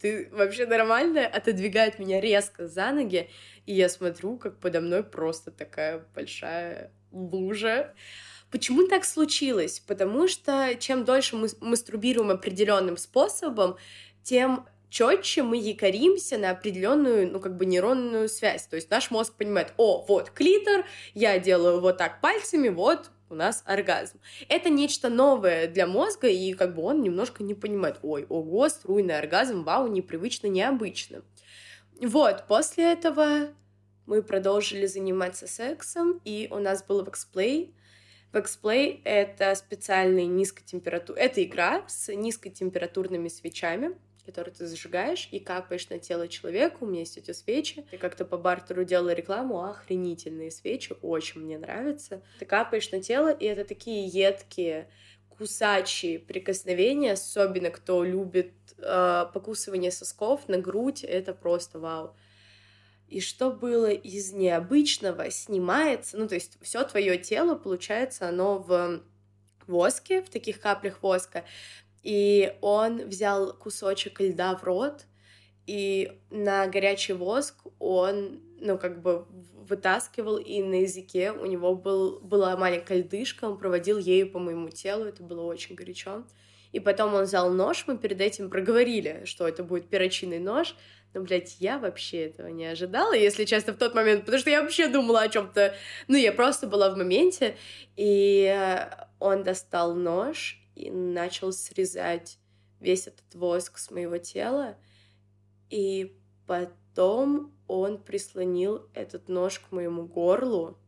ты вообще нормальная? Отодвигает меня резко за ноги, и я смотрю, как подо мной просто такая большая лужа. Почему так случилось? Потому что чем дольше мы мастурбируем определенным способом, тем четче мы якоримся на определенную, ну, как бы нейронную связь. То есть наш мозг понимает, о, вот клитор, я делаю вот так пальцами, вот у нас оргазм. Это нечто новое для мозга, и как бы он немножко не понимает, ой, ого, струйный оргазм, вау, непривычно, необычно. Вот, после этого мы продолжили заниматься сексом, и у нас был вексплей, Вексплей — это специальный низкотемператур... Это игра с низкотемпературными свечами, которые ты зажигаешь и капаешь на тело человека. У меня есть эти свечи. Я как-то по бартеру делала рекламу, охренительные свечи, очень мне нравятся. Ты капаешь на тело, и это такие едкие, кусачие прикосновения, особенно кто любит э, покусывание сосков на грудь, это просто вау. И что было из необычного, снимается, ну то есть все твое тело, получается, оно в воске, в таких каплях воска, и он взял кусочек льда в рот, и на горячий воск он, ну, как бы вытаскивал, и на языке у него был, была маленькая льдышка, он проводил ею по моему телу, это было очень горячо. И потом он взял нож, мы перед этим проговорили, что это будет перочинный нож, но, блядь, я вообще этого не ожидала, если честно, в тот момент, потому что я вообще думала о чем то Ну, я просто была в моменте, и он достал нож, и начал срезать весь этот воск с моего тела. И потом он прислонил этот нож к моему горлу.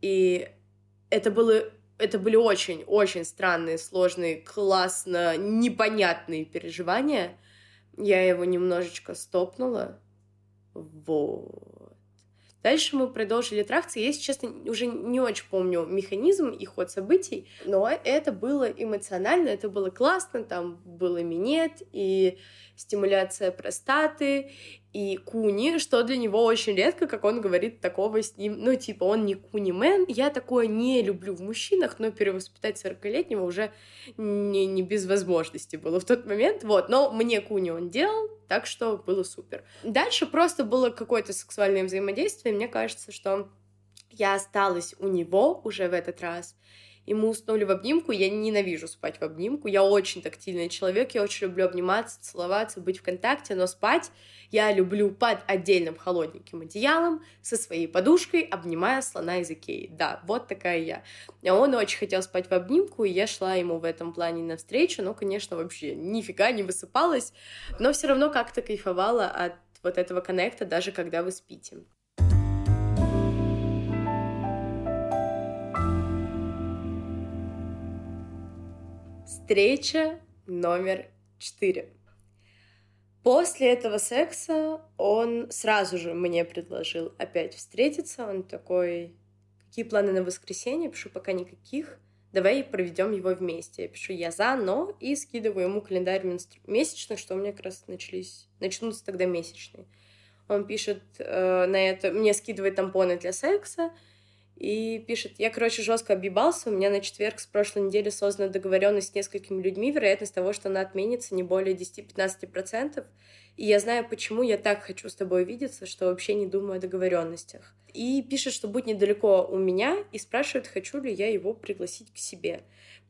И это было это были очень-очень странные, сложные, классно, непонятные переживания. Я его немножечко стопнула. Вот. Дальше мы продолжили трахаться. Я, если честно, уже не очень помню механизм и ход событий, но это было эмоционально, это было классно, там было минет и стимуляция простаты, и куни, что для него очень редко, как он говорит, такого с ним, ну, типа, он не куни-мен, я такое не люблю в мужчинах, но перевоспитать 40-летнего уже не, не без возможности было в тот момент, вот, но мне куни он делал, так что было супер. Дальше просто было какое-то сексуальное взаимодействие, мне кажется, что я осталась у него уже в этот раз, и мы уснули в обнимку. Я ненавижу спать в обнимку. Я очень тактильный человек, я очень люблю обниматься, целоваться, быть в контакте, но спать я люблю под отдельным холодненьким одеялом со своей подушкой, обнимая слона из Икеи. Да, вот такая я. А он очень хотел спать в обнимку, и я шла ему в этом плане навстречу, но, конечно, вообще нифига не высыпалась, но все равно как-то кайфовала от вот этого коннекта, даже когда вы спите. Встреча номер четыре. После этого секса он сразу же мне предложил опять встретиться. Он такой, какие планы на воскресенье? Пишу, пока никаких. Давай проведем его вместе. Я пишу, я за, но, и скидываю ему календарь месячных, что у меня как раз начались, начнутся тогда месячные. Он пишет э, на это, мне скидывает тампоны для секса, и пишет, я, короче, жестко объебался, у меня на четверг с прошлой недели создана договоренность с несколькими людьми, вероятность того, что она отменится, не более 10-15%. И я знаю, почему я так хочу с тобой видеться, что вообще не думаю о договоренностях. И пишет, что будет недалеко у меня, и спрашивает, хочу ли я его пригласить к себе.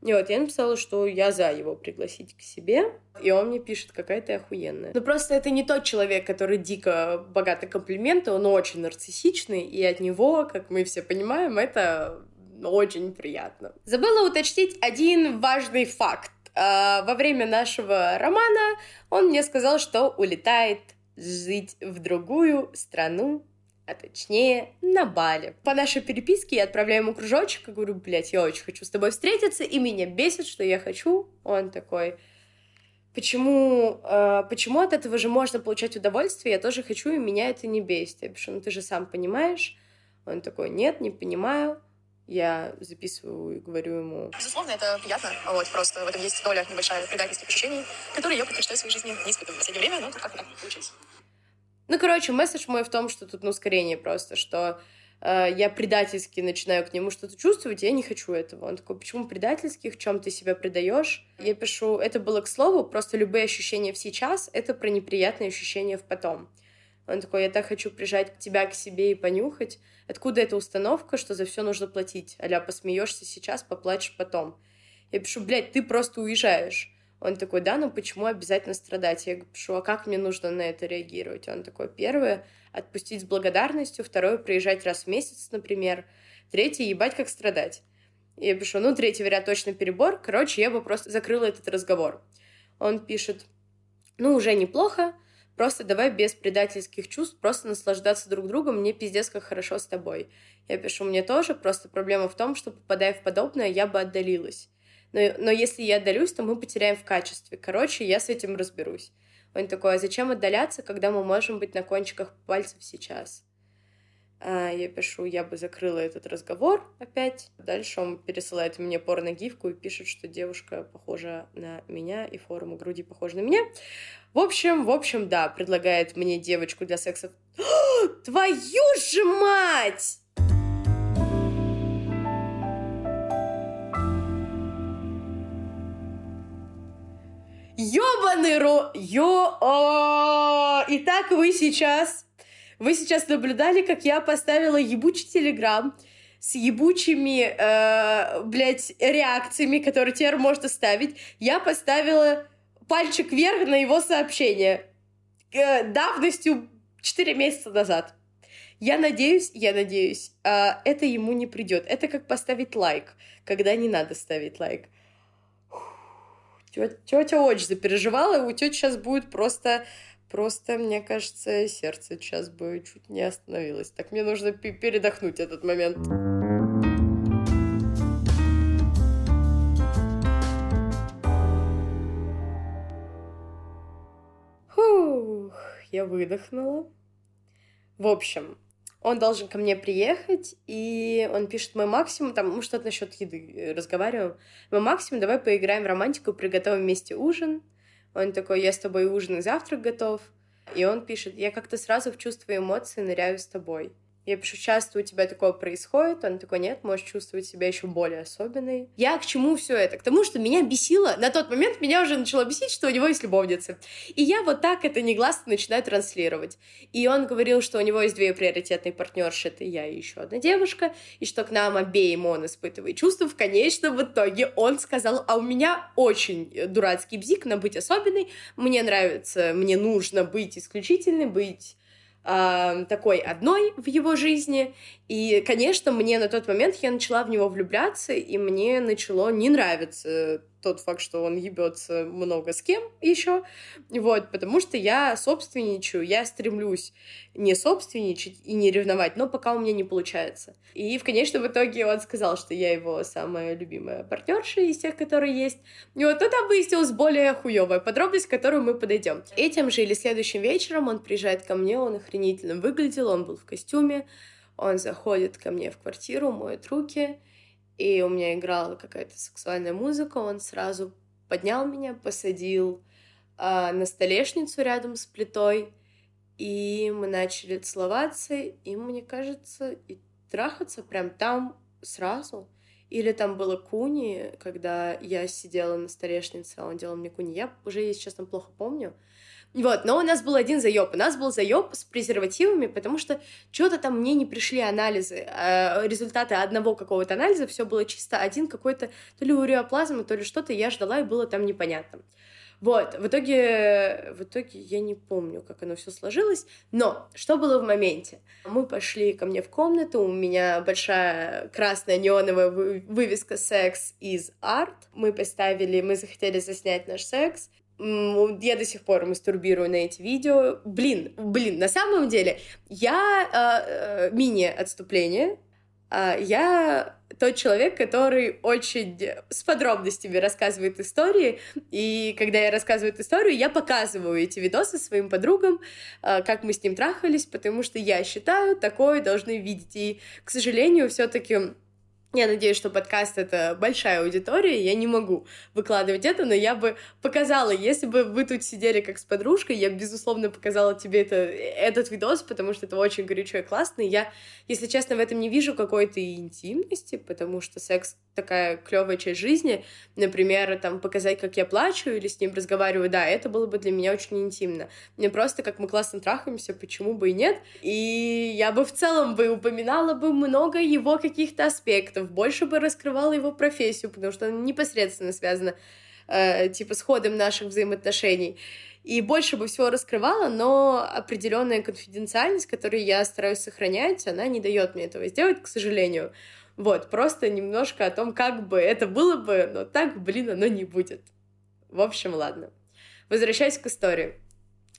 И вот я написала, что я за его пригласить к себе, и он мне пишет, какая ты охуенная. Ну просто это не тот человек, который дико богатый комплименты, он очень нарциссичный, и от него, как мы все понимаем, это очень приятно. Забыла уточнить один важный факт. А, во время нашего романа он мне сказал, что улетает жить в другую страну а точнее на Бали. По нашей переписке я отправляю ему кружочек и говорю, блядь, я очень хочу с тобой встретиться, и меня бесит, что я хочу. Он такой, почему, э, почему от этого же можно получать удовольствие, я тоже хочу, и меня это не бесит. Я пишу, ну ты же сам понимаешь. Он такой, нет, не понимаю. Я записываю и говорю ему... Безусловно, это приятно. Вот, просто в этом есть доля небольшая предательских ощущений, которые я предпочитаю в своей жизни не испытывать в последнее время, но тут как-то так получилось. Ну, короче, месседж мой в том, что тут, ну, ускорение просто, что э, я предательски начинаю к нему что-то чувствовать, и я не хочу этого. Он такой, почему предательски, в чем ты себя предаешь? Я пишу, это было к слову, просто любые ощущения в сейчас — это про неприятные ощущения в потом. Он такой, я так хочу прижать тебя к себе и понюхать. Откуда эта установка, что за все нужно платить? Аля, посмеешься сейчас, поплачешь потом. Я пишу, блядь, ты просто уезжаешь. Он такой, да, ну почему обязательно страдать? Я пишу, а как мне нужно на это реагировать? Он такой, первое, отпустить с благодарностью, второе, приезжать раз в месяц, например, третье, ебать, как страдать. Я пишу, ну, третий вариант точно перебор. Короче, я бы просто закрыла этот разговор. Он пишет, ну, уже неплохо, просто давай без предательских чувств, просто наслаждаться друг другом, мне пиздец как хорошо с тобой. Я пишу, мне тоже, просто проблема в том, что, попадая в подобное, я бы отдалилась но, но если я отдалюсь, то мы потеряем в качестве. Короче, я с этим разберусь. Он такой, а зачем отдаляться, когда мы можем быть на кончиках пальцев сейчас? А, я пишу, я бы закрыла этот разговор опять. Дальше он пересылает мне порно-гифку и пишет, что девушка похожа на меня и форма груди похожа на меня. В общем, в общем, да, предлагает мне девочку для секса. [gasps] Твою же мать! Ёбаный ро... Ё... О! Итак, вы сейчас... Вы сейчас наблюдали, как я поставила ебучий телеграм с ебучими, э, блядь, реакциями, которые теперь можно ставить. Я поставила пальчик вверх на его сообщение э, давностью 4 месяца назад. Я надеюсь, я надеюсь, э, это ему не придет. Это как поставить лайк, когда не надо ставить лайк. Тетя очень запереживала, и у тети сейчас будет просто Просто, мне кажется, сердце сейчас бы чуть не остановилось. Так мне нужно передохнуть этот момент. Фух, я выдохнула. В общем, он должен ко мне приехать, и он пишет, мой максимум, там, мы что-то насчет еды э, разговариваем, мой максимум, давай поиграем в романтику, приготовим вместе ужин. Он такой, я с тобой ужин и завтрак готов. И он пишет, я как-то сразу в чувство эмоций ныряю с тобой. Я пишу, часто у тебя такое происходит? Он такой, нет, можешь чувствовать себя еще более особенной. Я к чему все это? К тому, что меня бесило. На тот момент меня уже начало бесить, что у него есть любовница. И я вот так это негласно начинаю транслировать. И он говорил, что у него есть две приоритетные партнерши, это я и еще одна девушка, и что к нам обеим он испытывает чувства. В конечном итоге он сказал, а у меня очень дурацкий бзик на быть особенной, мне нравится, мне нужно быть исключительной, быть такой одной в его жизни. И, конечно, мне на тот момент я начала в него влюбляться, и мне начало не нравиться тот факт, что он ебется много с кем еще, вот, потому что я собственничаю, я стремлюсь не собственничать и не ревновать, но пока у меня не получается. И в конечном итоге он сказал, что я его самая любимая партнерша из тех, которые есть. И вот тогда выяснилась более хуевая подробность, к которой мы подойдем. Этим же или следующим вечером он приезжает ко мне, он охренительно выглядел, он был в костюме, он заходит ко мне в квартиру, моет руки, и у меня играла какая-то сексуальная музыка, он сразу поднял меня, посадил э, на столешницу рядом с плитой, и мы начали целоваться, и, мне кажется, и трахаться прям там сразу. Или там было куни, когда я сидела на столешнице, а он делал мне куни. Я уже, если честно, плохо помню. Вот, но у нас был один заеб. У нас был заеб с презервативами, потому что что-то там мне не пришли анализы. Э, результаты одного какого-то анализа, все было чисто один какой-то, то ли уреоплазма, то ли что-то, я ждала, и было там непонятно. Вот, в итоге, в итоге я не помню, как оно все сложилось, но что было в моменте? Мы пошли ко мне в комнату, у меня большая красная неоновая вывеска «Секс из арт». Мы поставили, мы захотели заснять наш секс, я до сих пор мастурбирую на эти видео. Блин, блин, на самом деле, я э, э, мини-отступление. Э, я тот человек, который очень с подробностями рассказывает истории. И когда я рассказываю историю, я показываю эти видосы своим подругам, э, как мы с ним трахались, потому что я считаю, такое должны видеть. И, к сожалению, все-таки я надеюсь, что подкаст — это большая аудитория, я не могу выкладывать это, но я бы показала, если бы вы тут сидели как с подружкой, я, безусловно, показала тебе это, этот видос, потому что это очень горячо и классно. Я, если честно, в этом не вижу какой-то интимности, потому что секс такая клевая часть жизни. Например, там, показать, как я плачу или с ним разговариваю, да, это было бы для меня очень интимно. Мне просто, как мы классно трахаемся, почему бы и нет. И я бы в целом бы упоминала бы много его каких-то аспектов, больше бы раскрывала его профессию, потому что она непосредственно связана э, типа с ходом наших взаимоотношений. И больше бы всего раскрывала, но определенная конфиденциальность, которую я стараюсь сохранять, она не дает мне этого сделать, к сожалению. Вот, просто немножко о том, как бы это было бы, но так, блин, оно не будет. В общем, ладно. Возвращаясь к истории.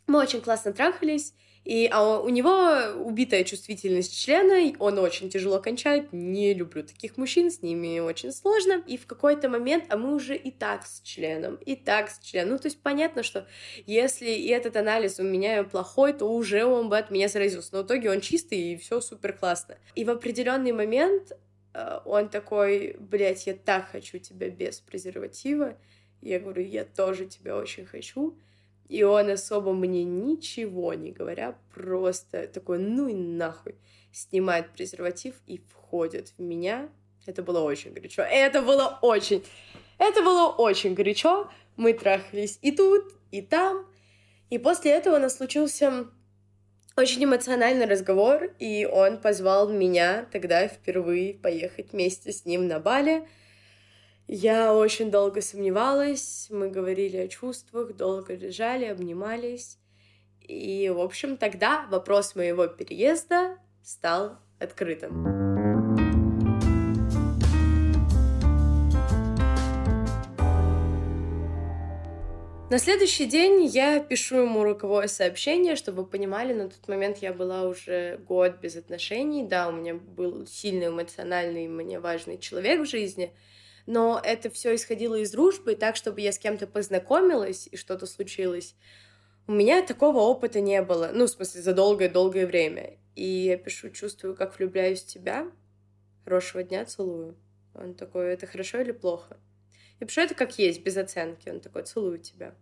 Мы очень классно трахались, и а у него убитая чувствительность члена, он очень тяжело кончает, не люблю таких мужчин, с ними очень сложно. И в какой-то момент, а мы уже и так с членом, и так с членом. Ну, то есть понятно, что если и этот анализ у меня плохой, то уже он бы от меня заразился. Но в итоге он чистый, и все супер классно. И в определенный момент э, он такой, блядь, я так хочу тебя без презерватива. Я говорю, я тоже тебя очень хочу. И он особо мне ничего не говоря, просто такой, ну и нахуй, снимает презерватив и входит в меня. Это было очень горячо. Это было очень... Это было очень горячо. Мы трахались и тут, и там. И после этого у нас случился очень эмоциональный разговор, и он позвал меня тогда впервые поехать вместе с ним на Бали. Я очень долго сомневалась, мы говорили о чувствах, долго лежали, обнимались. И, в общем, тогда вопрос моего переезда стал открытым. На следующий день я пишу ему роковое сообщение, чтобы вы понимали, на тот момент я была уже год без отношений. Да, у меня был сильный эмоциональный, мне важный человек в жизни — но это все исходило из дружбы, так, чтобы я с кем-то познакомилась и что-то случилось. У меня такого опыта не было, ну, в смысле, за долгое-долгое время. И я пишу, чувствую, как влюбляюсь в тебя. Хорошего дня, целую. Он такой, это хорошо или плохо? Я пишу это как есть, без оценки. Он такой, целую тебя.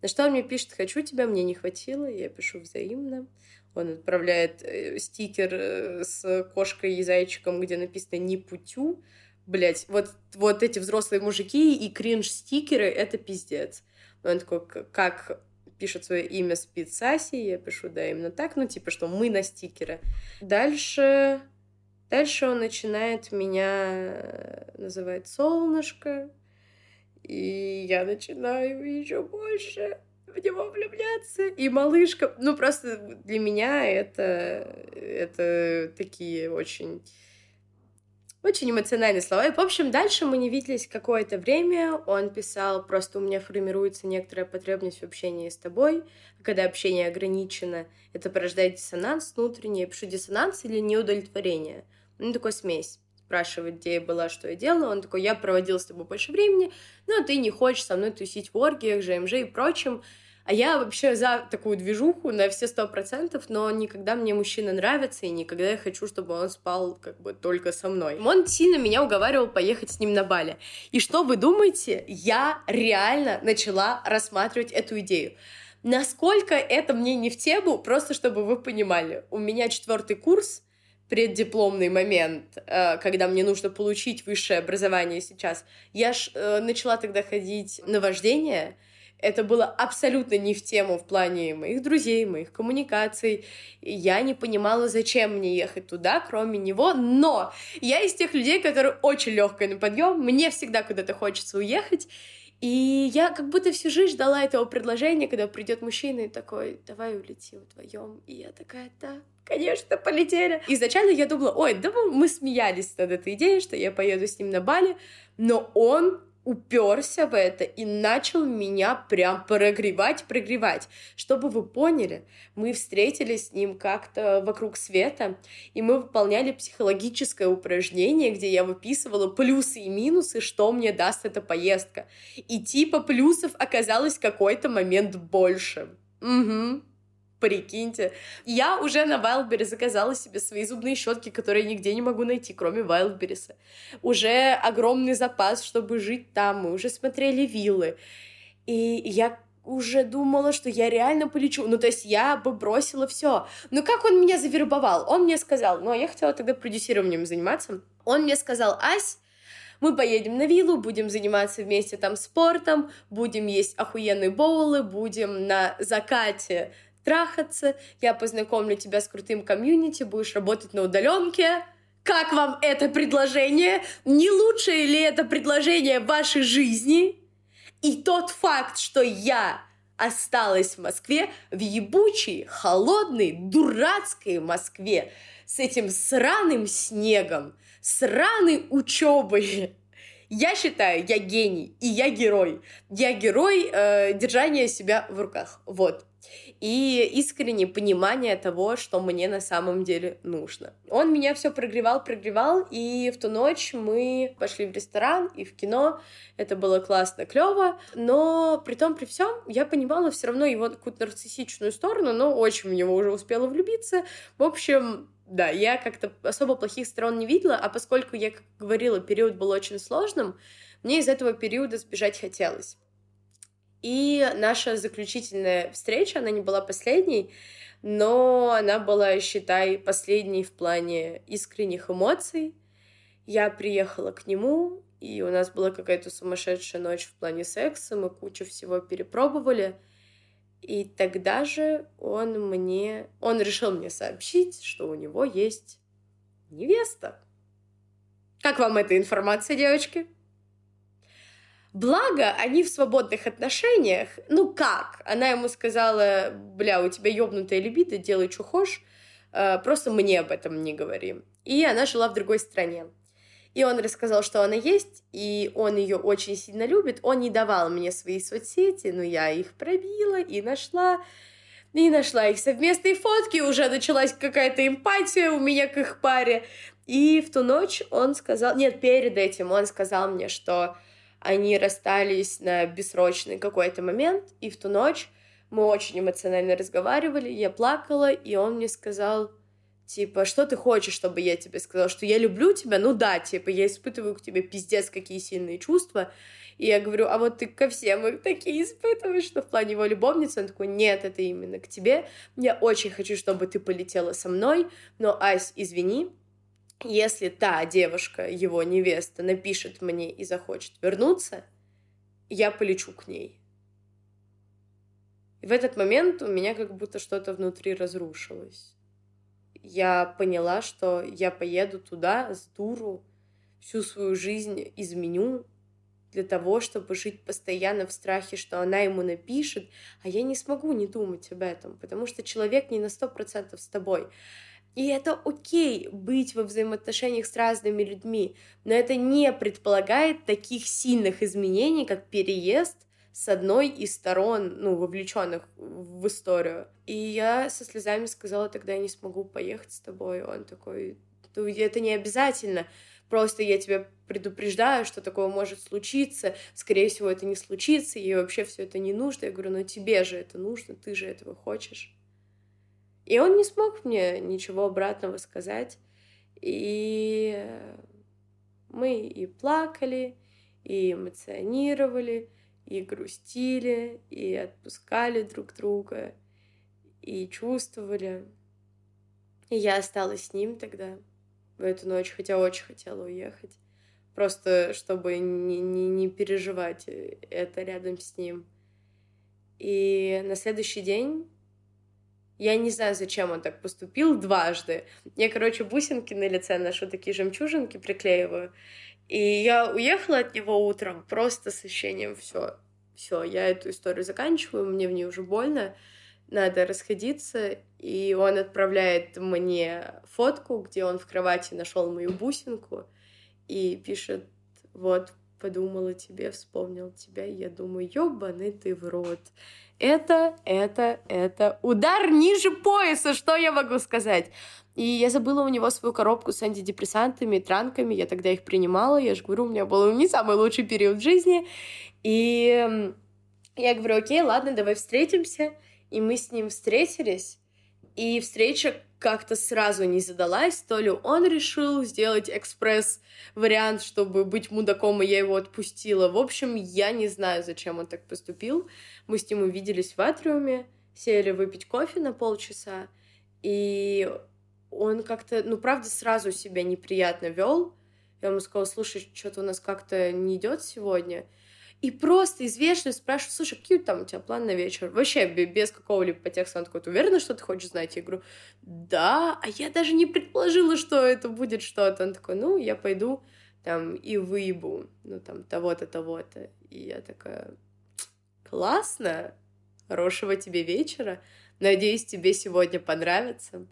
На что он мне пишет, хочу тебя, мне не хватило. Я пишу взаимно. Он отправляет э, стикер э, с кошкой и зайчиком, где написано «не путю», блять, вот, вот эти взрослые мужики и кринж-стикеры — это пиздец. Он такой, как пишет свое имя Спидсаси, я пишу, да, именно так, ну, типа, что мы на стикеры. Дальше... Дальше он начинает меня называть солнышко, и я начинаю еще больше в него влюбляться. И малышка, ну просто для меня это, это такие очень очень эмоциональные слова. И, в общем, дальше мы не виделись какое-то время. Он писал, просто у меня формируется некоторая потребность в общении с тобой. Когда общение ограничено, это порождает диссонанс внутренний. Пишу диссонанс или неудовлетворение. Ну, такой смесь спрашивает, где я была, что я делала. Он такой, я проводил с тобой больше времени, но ты не хочешь со мной тусить в оргиях, ЖМЖ и прочем. А я вообще за такую движуху на все сто процентов, но никогда мне мужчина нравится, и никогда я хочу, чтобы он спал как бы только со мной. Он сильно меня уговаривал поехать с ним на Бали. И что вы думаете? Я реально начала рассматривать эту идею. Насколько это мне не в тему, просто чтобы вы понимали. У меня четвертый курс, преддипломный момент, э, когда мне нужно получить высшее образование сейчас. Я ж, э, начала тогда ходить на вождение, Это было абсолютно не в тему в плане моих друзей, моих коммуникаций. Я не понимала, зачем мне ехать туда, кроме него. Но я из тех людей, которые очень легкая на подъем. Мне всегда куда-то хочется уехать. И я как будто всю жизнь ждала этого предложения, когда придет мужчина и такой, давай улетим вдвоем. И я такая, да, конечно, полетели. Изначально я думала, ой, да мы смеялись над этой идеей, что я поеду с ним на Бали, но он уперся в это и начал меня прям прогревать, прогревать. Чтобы вы поняли, мы встретились с ним как-то вокруг света, и мы выполняли психологическое упражнение, где я выписывала плюсы и минусы, что мне даст эта поездка. И типа плюсов оказалось какой-то момент больше. Угу. Прикиньте. Я уже на Wildberries заказала себе свои зубные щетки, которые нигде не могу найти, кроме Wildberries. Уже огромный запас, чтобы жить там. Мы уже смотрели виллы. И я уже думала, что я реально полечу. Ну, то есть я бы бросила все. Но как он меня завербовал? Он мне сказал, ну, а я хотела тогда продюсированием заниматься. Он мне сказал, Ась, мы поедем на виллу, будем заниматься вместе там спортом, будем есть охуенные боулы, будем на закате трахаться, я познакомлю тебя с крутым комьюнити, будешь работать на удаленке. Как вам это предложение? Не лучшее ли это предложение вашей жизни? И тот факт, что я осталась в Москве, в ебучей, холодной, дурацкой Москве, с этим сраным снегом, сраной учебой. Я считаю, я гений, и я герой. Я герой э, держания себя в руках. Вот и искреннее понимание того, что мне на самом деле нужно. Он меня все прогревал, прогревал, и в ту ночь мы пошли в ресторан и в кино. Это было классно, клево, но при том, при всем, я понимала все равно его какую-то нарциссичную сторону, но очень в него уже успела влюбиться. В общем, да, я как-то особо плохих сторон не видела, а поскольку я, как говорила, период был очень сложным, мне из этого периода сбежать хотелось. И наша заключительная встреча, она не была последней, но она была, считай, последней в плане искренних эмоций. Я приехала к нему, и у нас была какая-то сумасшедшая ночь в плане секса, мы кучу всего перепробовали. И тогда же он мне... Он решил мне сообщить, что у него есть невеста. Как вам эта информация, девочки? Благо, они в свободных отношениях. Ну как? Она ему сказала, бля, у тебя ёбнутая либидо, делай, что хочешь, э, просто мне об этом не говори. И она жила в другой стране. И он рассказал, что она есть, и он ее очень сильно любит. Он не давал мне свои соцсети, но я их пробила и нашла. И нашла их совместные фотки, уже началась какая-то эмпатия у меня к их паре. И в ту ночь он сказал... Нет, перед этим он сказал мне, что они расстались на бессрочный какой-то момент, и в ту ночь мы очень эмоционально разговаривали, я плакала, и он мне сказал, типа, что ты хочешь, чтобы я тебе сказала, что я люблю тебя? Ну да, типа, я испытываю к тебе пиздец какие сильные чувства. И я говорю, а вот ты ко всем их такие испытываешь, что в плане его любовницы? Он такой, нет, это именно к тебе. Я очень хочу, чтобы ты полетела со мной, но, Ась, извини, если та девушка, его невеста, напишет мне и захочет вернуться, я полечу к ней. И в этот момент у меня как будто что-то внутри разрушилось. Я поняла, что я поеду туда с дуру, всю свою жизнь изменю для того, чтобы жить постоянно в страхе, что она ему напишет, а я не смогу не думать об этом, потому что человек не на сто процентов с тобой. И это окей быть во взаимоотношениях с разными людьми, но это не предполагает таких сильных изменений, как переезд с одной из сторон, ну, вовлеченных в историю. И я со слезами сказала, тогда я не смогу поехать с тобой. Он такой, ну, это не обязательно. Просто я тебя предупреждаю, что такое может случиться. Скорее всего, это не случится, и вообще все это не нужно. Я говорю, ну тебе же это нужно, ты же этого хочешь. И он не смог мне ничего обратного сказать. И мы и плакали, и эмоционировали, и грустили, и отпускали друг друга, и чувствовали. И я осталась с ним тогда в эту ночь, хотя очень хотела уехать. Просто чтобы не, не, не переживать это рядом с ним. И на следующий день я не знаю, зачем он так поступил дважды. Я, короче, бусинки на лице ношу, такие жемчужинки приклеиваю. И я уехала от него утром просто с ощущением все, все, я эту историю заканчиваю, мне в ней уже больно, надо расходиться. И он отправляет мне фотку, где он в кровати нашел мою бусинку и пишет, вот, подумала тебе, вспомнил тебя, и я думаю, ёбаный ты в рот. Это, это, это удар ниже пояса, что я могу сказать? И я забыла у него свою коробку с антидепрессантами, транками, я тогда их принимала, я же говорю, у меня был не самый лучший период в жизни, и я говорю, окей, ладно, давай встретимся, и мы с ним встретились, и встреча как-то сразу не задалась, то ли он решил сделать экспресс-вариант, чтобы быть мудаком, и я его отпустила. В общем, я не знаю, зачем он так поступил. Мы с ним увиделись в атриуме, сели выпить кофе на полчаса, и он как-то, ну, правда, сразу себя неприятно вел. Я ему сказала, слушай, что-то у нас как-то не идет сегодня. И просто из вежливости спрашиваю, слушай, какие там у тебя планы на вечер? Вообще, без какого-либо подтекста. Он такой, ты уверена, что ты хочешь знать? Я говорю, да, а я даже не предположила, что это будет что-то. Он такой, ну, я пойду там и выебу, ну, там, того-то, того-то. И я такая, классно, хорошего тебе вечера. Надеюсь, тебе сегодня понравится.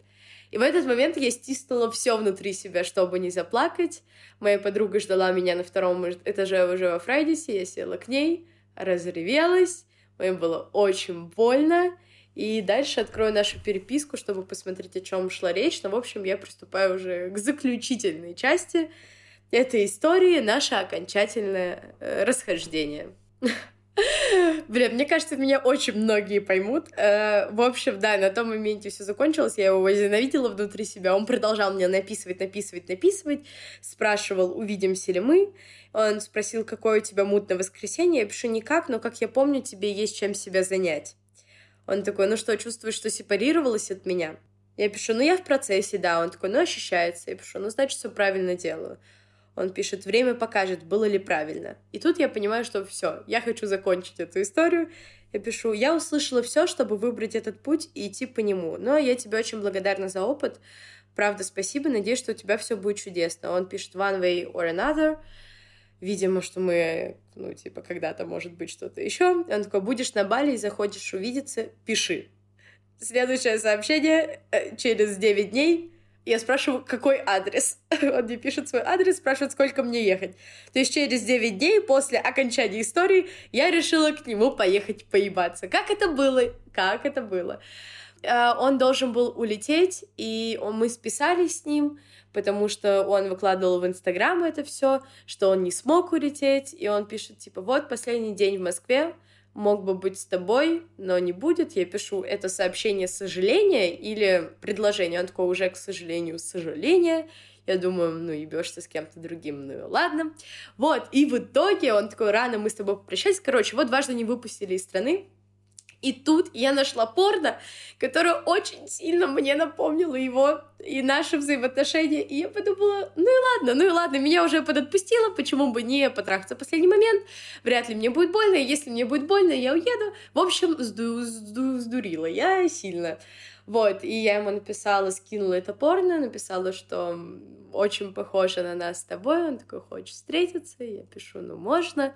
И в этот момент я стиснула все внутри себя, чтобы не заплакать. Моя подруга ждала меня на втором этаже уже во Фрайдисе, я села к ней, разревелась, мне было очень больно. И дальше открою нашу переписку, чтобы посмотреть, о чем шла речь. Но, в общем, я приступаю уже к заключительной части этой истории, наше окончательное э, расхождение. [laughs] [laughs] Блин, мне кажется, меня очень многие поймут. Э, в общем, да, на том моменте все закончилось, я его возненавидела внутри себя. Он продолжал мне написывать, написывать, написывать. Спрашивал, увидимся ли мы. Он спросил, какое у тебя мут на воскресенье. Я пишу, никак, но, как я помню, тебе есть чем себя занять. Он такой, ну что, чувствуешь, что сепарировалась от меня? Я пишу, ну я в процессе, да. Он такой, ну ощущается. Я пишу, ну значит, все правильно делаю. Он пишет, время покажет, было ли правильно. И тут я понимаю, что все, я хочу закончить эту историю. Я пишу, я услышала все, чтобы выбрать этот путь и идти по нему. Но я тебе очень благодарна за опыт. Правда, спасибо, надеюсь, что у тебя все будет чудесно. Он пишет one way or another. Видимо, что мы, ну, типа, когда-то может быть что-то еще. Он такой, будешь на Бали и заходишь увидеться, пиши. Следующее сообщение э, через 9 дней я спрашиваю, какой адрес. [laughs] Он мне пишет свой адрес, спрашивает, сколько мне ехать. То есть через 9 дней после окончания истории я решила к нему поехать поебаться. Как это было? Как это было? А, он должен был улететь, и мы списались с ним, потому что он выкладывал в Инстаграм это все, что он не смог улететь, и он пишет, типа, вот последний день в Москве, мог бы быть с тобой, но не будет. Я пишу это сообщение сожаления или предложение. Он такой уже, к сожалению, сожаление. Я думаю, ну, ебешься с кем-то другим, ну ладно. Вот, и в итоге он такой, рано мы с тобой попрощались. Короче, вот дважды не выпустили из страны. И тут я нашла порно, которое очень сильно мне напомнило его и наши взаимоотношения. И я подумала, ну и ладно, ну и ладно, меня уже подотпустило, почему бы не потрахаться в последний момент. Вряд ли мне будет больно, и если мне будет больно, я уеду. В общем, сду сду сдурила я сильно. Вот, и я ему написала, скинула это порно, написала, что очень похоже на нас с тобой, он такой, хочет встретиться, я пишу, ну можно.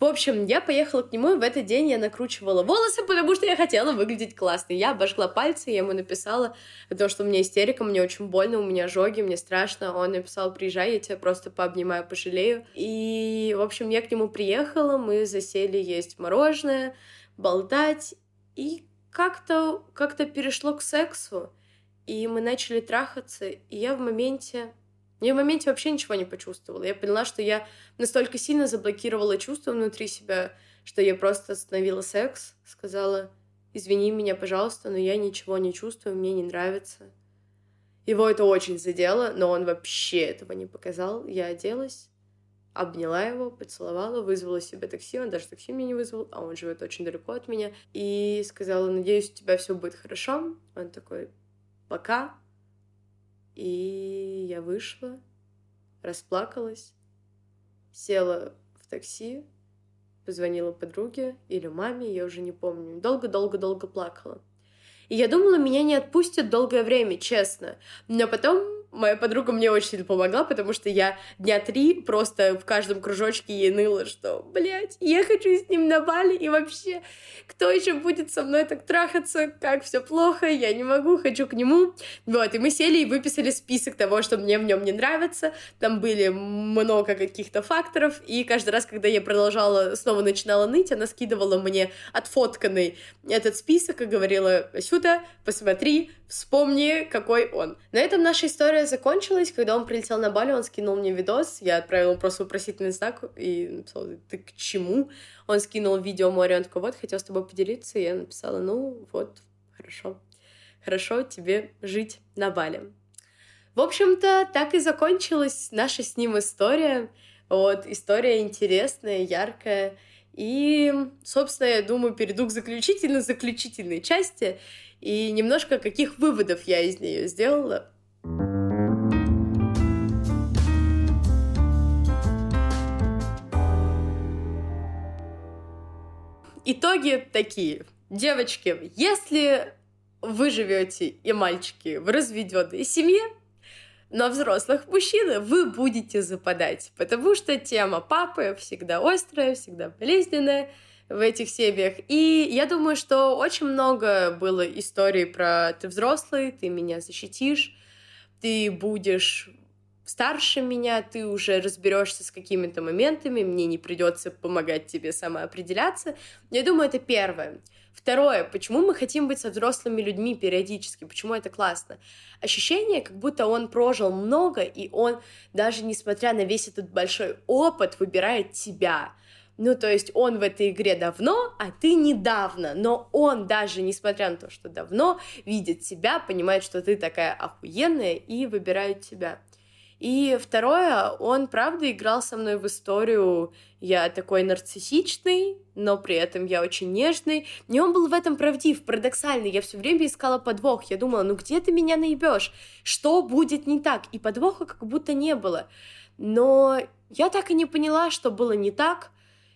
В общем, я поехала к нему, и в этот день я накручивала волосы, потому что я хотела выглядеть классно. Я обожгла пальцы, я ему написала, потому что у меня истерика, мне очень больно, у меня ожоги, мне страшно. Он написал, приезжай, я тебя просто пообнимаю, пожалею. И, в общем, я к нему приехала, мы засели есть мороженое, болтать, и как-то как перешло к сексу, и мы начали трахаться, и я в моменте я в моменте вообще ничего не почувствовала. Я поняла, что я настолько сильно заблокировала чувства внутри себя, что я просто остановила секс, сказала, извини меня, пожалуйста, но я ничего не чувствую, мне не нравится. Его это очень задело, но он вообще этого не показал. Я оделась, обняла его, поцеловала, вызвала себе такси, он даже такси мне не вызвал, а он живет очень далеко от меня, и сказала, надеюсь, у тебя все будет хорошо. Он такой, пока, и я вышла, расплакалась, села в такси, позвонила подруге или маме, я уже не помню. Долго-долго-долго плакала. И я думала, меня не отпустят долгое время, честно. Но потом моя подруга мне очень сильно помогла, потому что я дня три просто в каждом кружочке ей ныла, что, блядь, я хочу с ним на Бали, и вообще, кто еще будет со мной так трахаться, как все плохо, я не могу, хочу к нему. Вот, и мы сели и выписали список того, что мне в нем не нравится. Там были много каких-то факторов, и каждый раз, когда я продолжала, снова начинала ныть, она скидывала мне отфотканный этот список и говорила, Сюда, посмотри, вспомни, какой он. На этом наша история закончилась. Когда он прилетел на Бали, он скинул мне видос. Я отправила просто вопросительный знак и написала, ты к чему? Он скинул видео море, он такой, вот, хотел с тобой поделиться. И я написала, ну, вот, хорошо. Хорошо тебе жить на Бали. В общем-то, так и закончилась наша с ним история. Вот, история интересная, яркая. И, собственно, я думаю, перейду к заключительно-заключительной части и немножко каких выводов я из нее сделала. Итоги такие. Девочки, если вы живете и мальчики в разведенной семье, на взрослых мужчин вы будете западать, потому что тема папы всегда острая, всегда болезненная, в этих семьях. И я думаю, что очень много было историй про «ты взрослый, ты меня защитишь, ты будешь старше меня, ты уже разберешься с какими-то моментами, мне не придется помогать тебе самоопределяться. Я думаю, это первое. Второе, почему мы хотим быть со взрослыми людьми периодически, почему это классно? Ощущение, как будто он прожил много, и он, даже несмотря на весь этот большой опыт, выбирает тебя. Ну, то есть он в этой игре давно, а ты недавно, но он даже, несмотря на то, что давно, видит себя, понимает, что ты такая охуенная и выбирает тебя. И второе, он правда играл со мной в историю, я такой нарциссичный, но при этом я очень нежный. И он был в этом правдив, парадоксальный. Я все время искала подвох. Я думала, ну где ты меня наебешь? Что будет не так? И подвоха как будто не было. Но я так и не поняла, что было не так.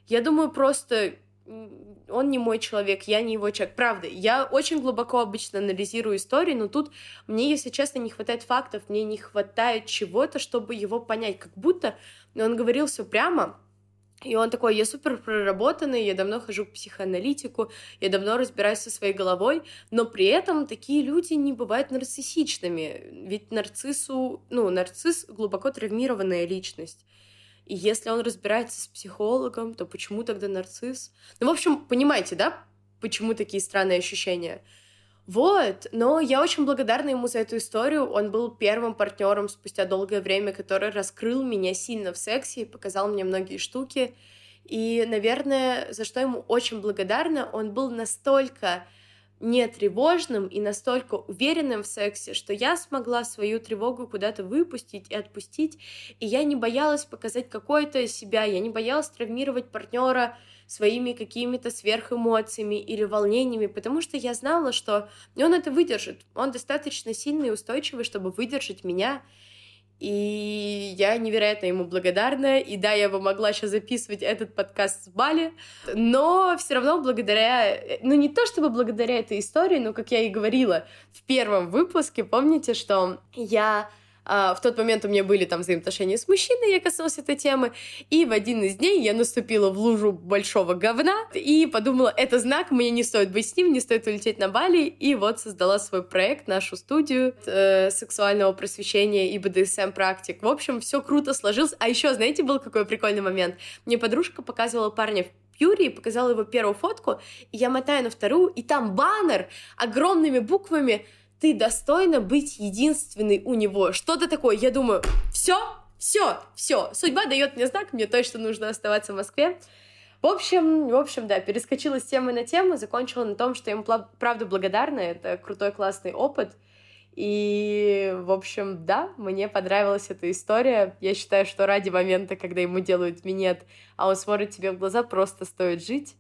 Я думаю, просто он не мой человек, я не его человек. Правда, я очень глубоко обычно анализирую истории, но тут мне, если честно, не хватает фактов, мне не хватает чего-то, чтобы его понять. Как будто он говорил все прямо, и он такой, я супер проработанный, я давно хожу к психоаналитику, я давно разбираюсь со своей головой, но при этом такие люди не бывают нарциссичными, ведь нарциссу, ну, нарцисс глубоко травмированная личность. И если он разбирается с психологом, то почему тогда нарцисс? Ну, в общем, понимаете, да, почему такие странные ощущения? Вот, но я очень благодарна ему за эту историю. Он был первым партнером спустя долгое время, который раскрыл меня сильно в сексе и показал мне многие штуки. И, наверное, за что ему очень благодарна, он был настолько не тревожным и настолько уверенным в сексе, что я смогла свою тревогу куда-то выпустить и отпустить, и я не боялась показать какое-то себя, я не боялась травмировать партнера своими какими-то сверхэмоциями или волнениями, потому что я знала, что он это выдержит, он достаточно сильный и устойчивый, чтобы выдержать меня, и я невероятно ему благодарна. И да, я бы могла сейчас записывать этот подкаст с Бали, но все равно благодаря, ну не то чтобы благодаря этой истории, но как я и говорила в первом выпуске, помните, что я в тот момент у меня были там взаимоотношения с мужчиной, я коснулась этой темы, и в один из дней я наступила в лужу большого говна и подумала, это знак, мне не стоит быть с ним, не стоит улететь на Бали, и вот создала свой проект, нашу студию э, сексуального просвещения и БДСМ практик. В общем, все круто сложилось. А еще, знаете, был какой прикольный момент? Мне подружка показывала парня в Юрий, показала его первую фотку, и я мотаю на вторую, и там баннер огромными буквами ты достойна быть единственной у него. Что-то такое. Я думаю, все, все, все. Судьба дает мне знак, мне точно нужно оставаться в Москве. В общем, в общем, да, перескочила с темы на тему, закончила на том, что я ему правда благодарна, это крутой, классный опыт. И, в общем, да, мне понравилась эта история. Я считаю, что ради момента, когда ему делают минет, а он смотрит тебе в глаза, просто стоит жить.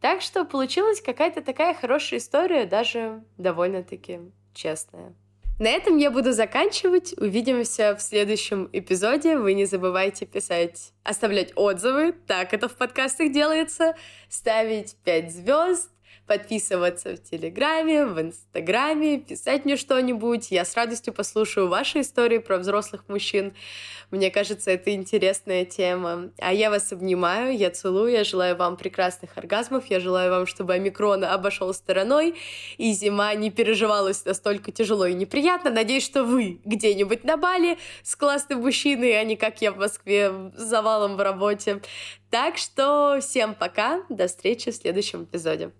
Так что получилась какая-то такая хорошая история, даже довольно-таки честная. На этом я буду заканчивать. Увидимся в следующем эпизоде. Вы не забывайте писать, оставлять отзывы. Так это в подкастах делается. Ставить 5 звезд подписываться в Телеграме, в Инстаграме, писать мне что-нибудь. Я с радостью послушаю ваши истории про взрослых мужчин. Мне кажется, это интересная тема. А я вас обнимаю, я целую, я желаю вам прекрасных оргазмов, я желаю вам, чтобы омикрон обошел стороной, и зима не переживалась настолько тяжело и неприятно. Надеюсь, что вы где-нибудь на Бали с классным мужчиной, а не как я в Москве с завалом в работе. Так что всем пока, до встречи в следующем эпизоде.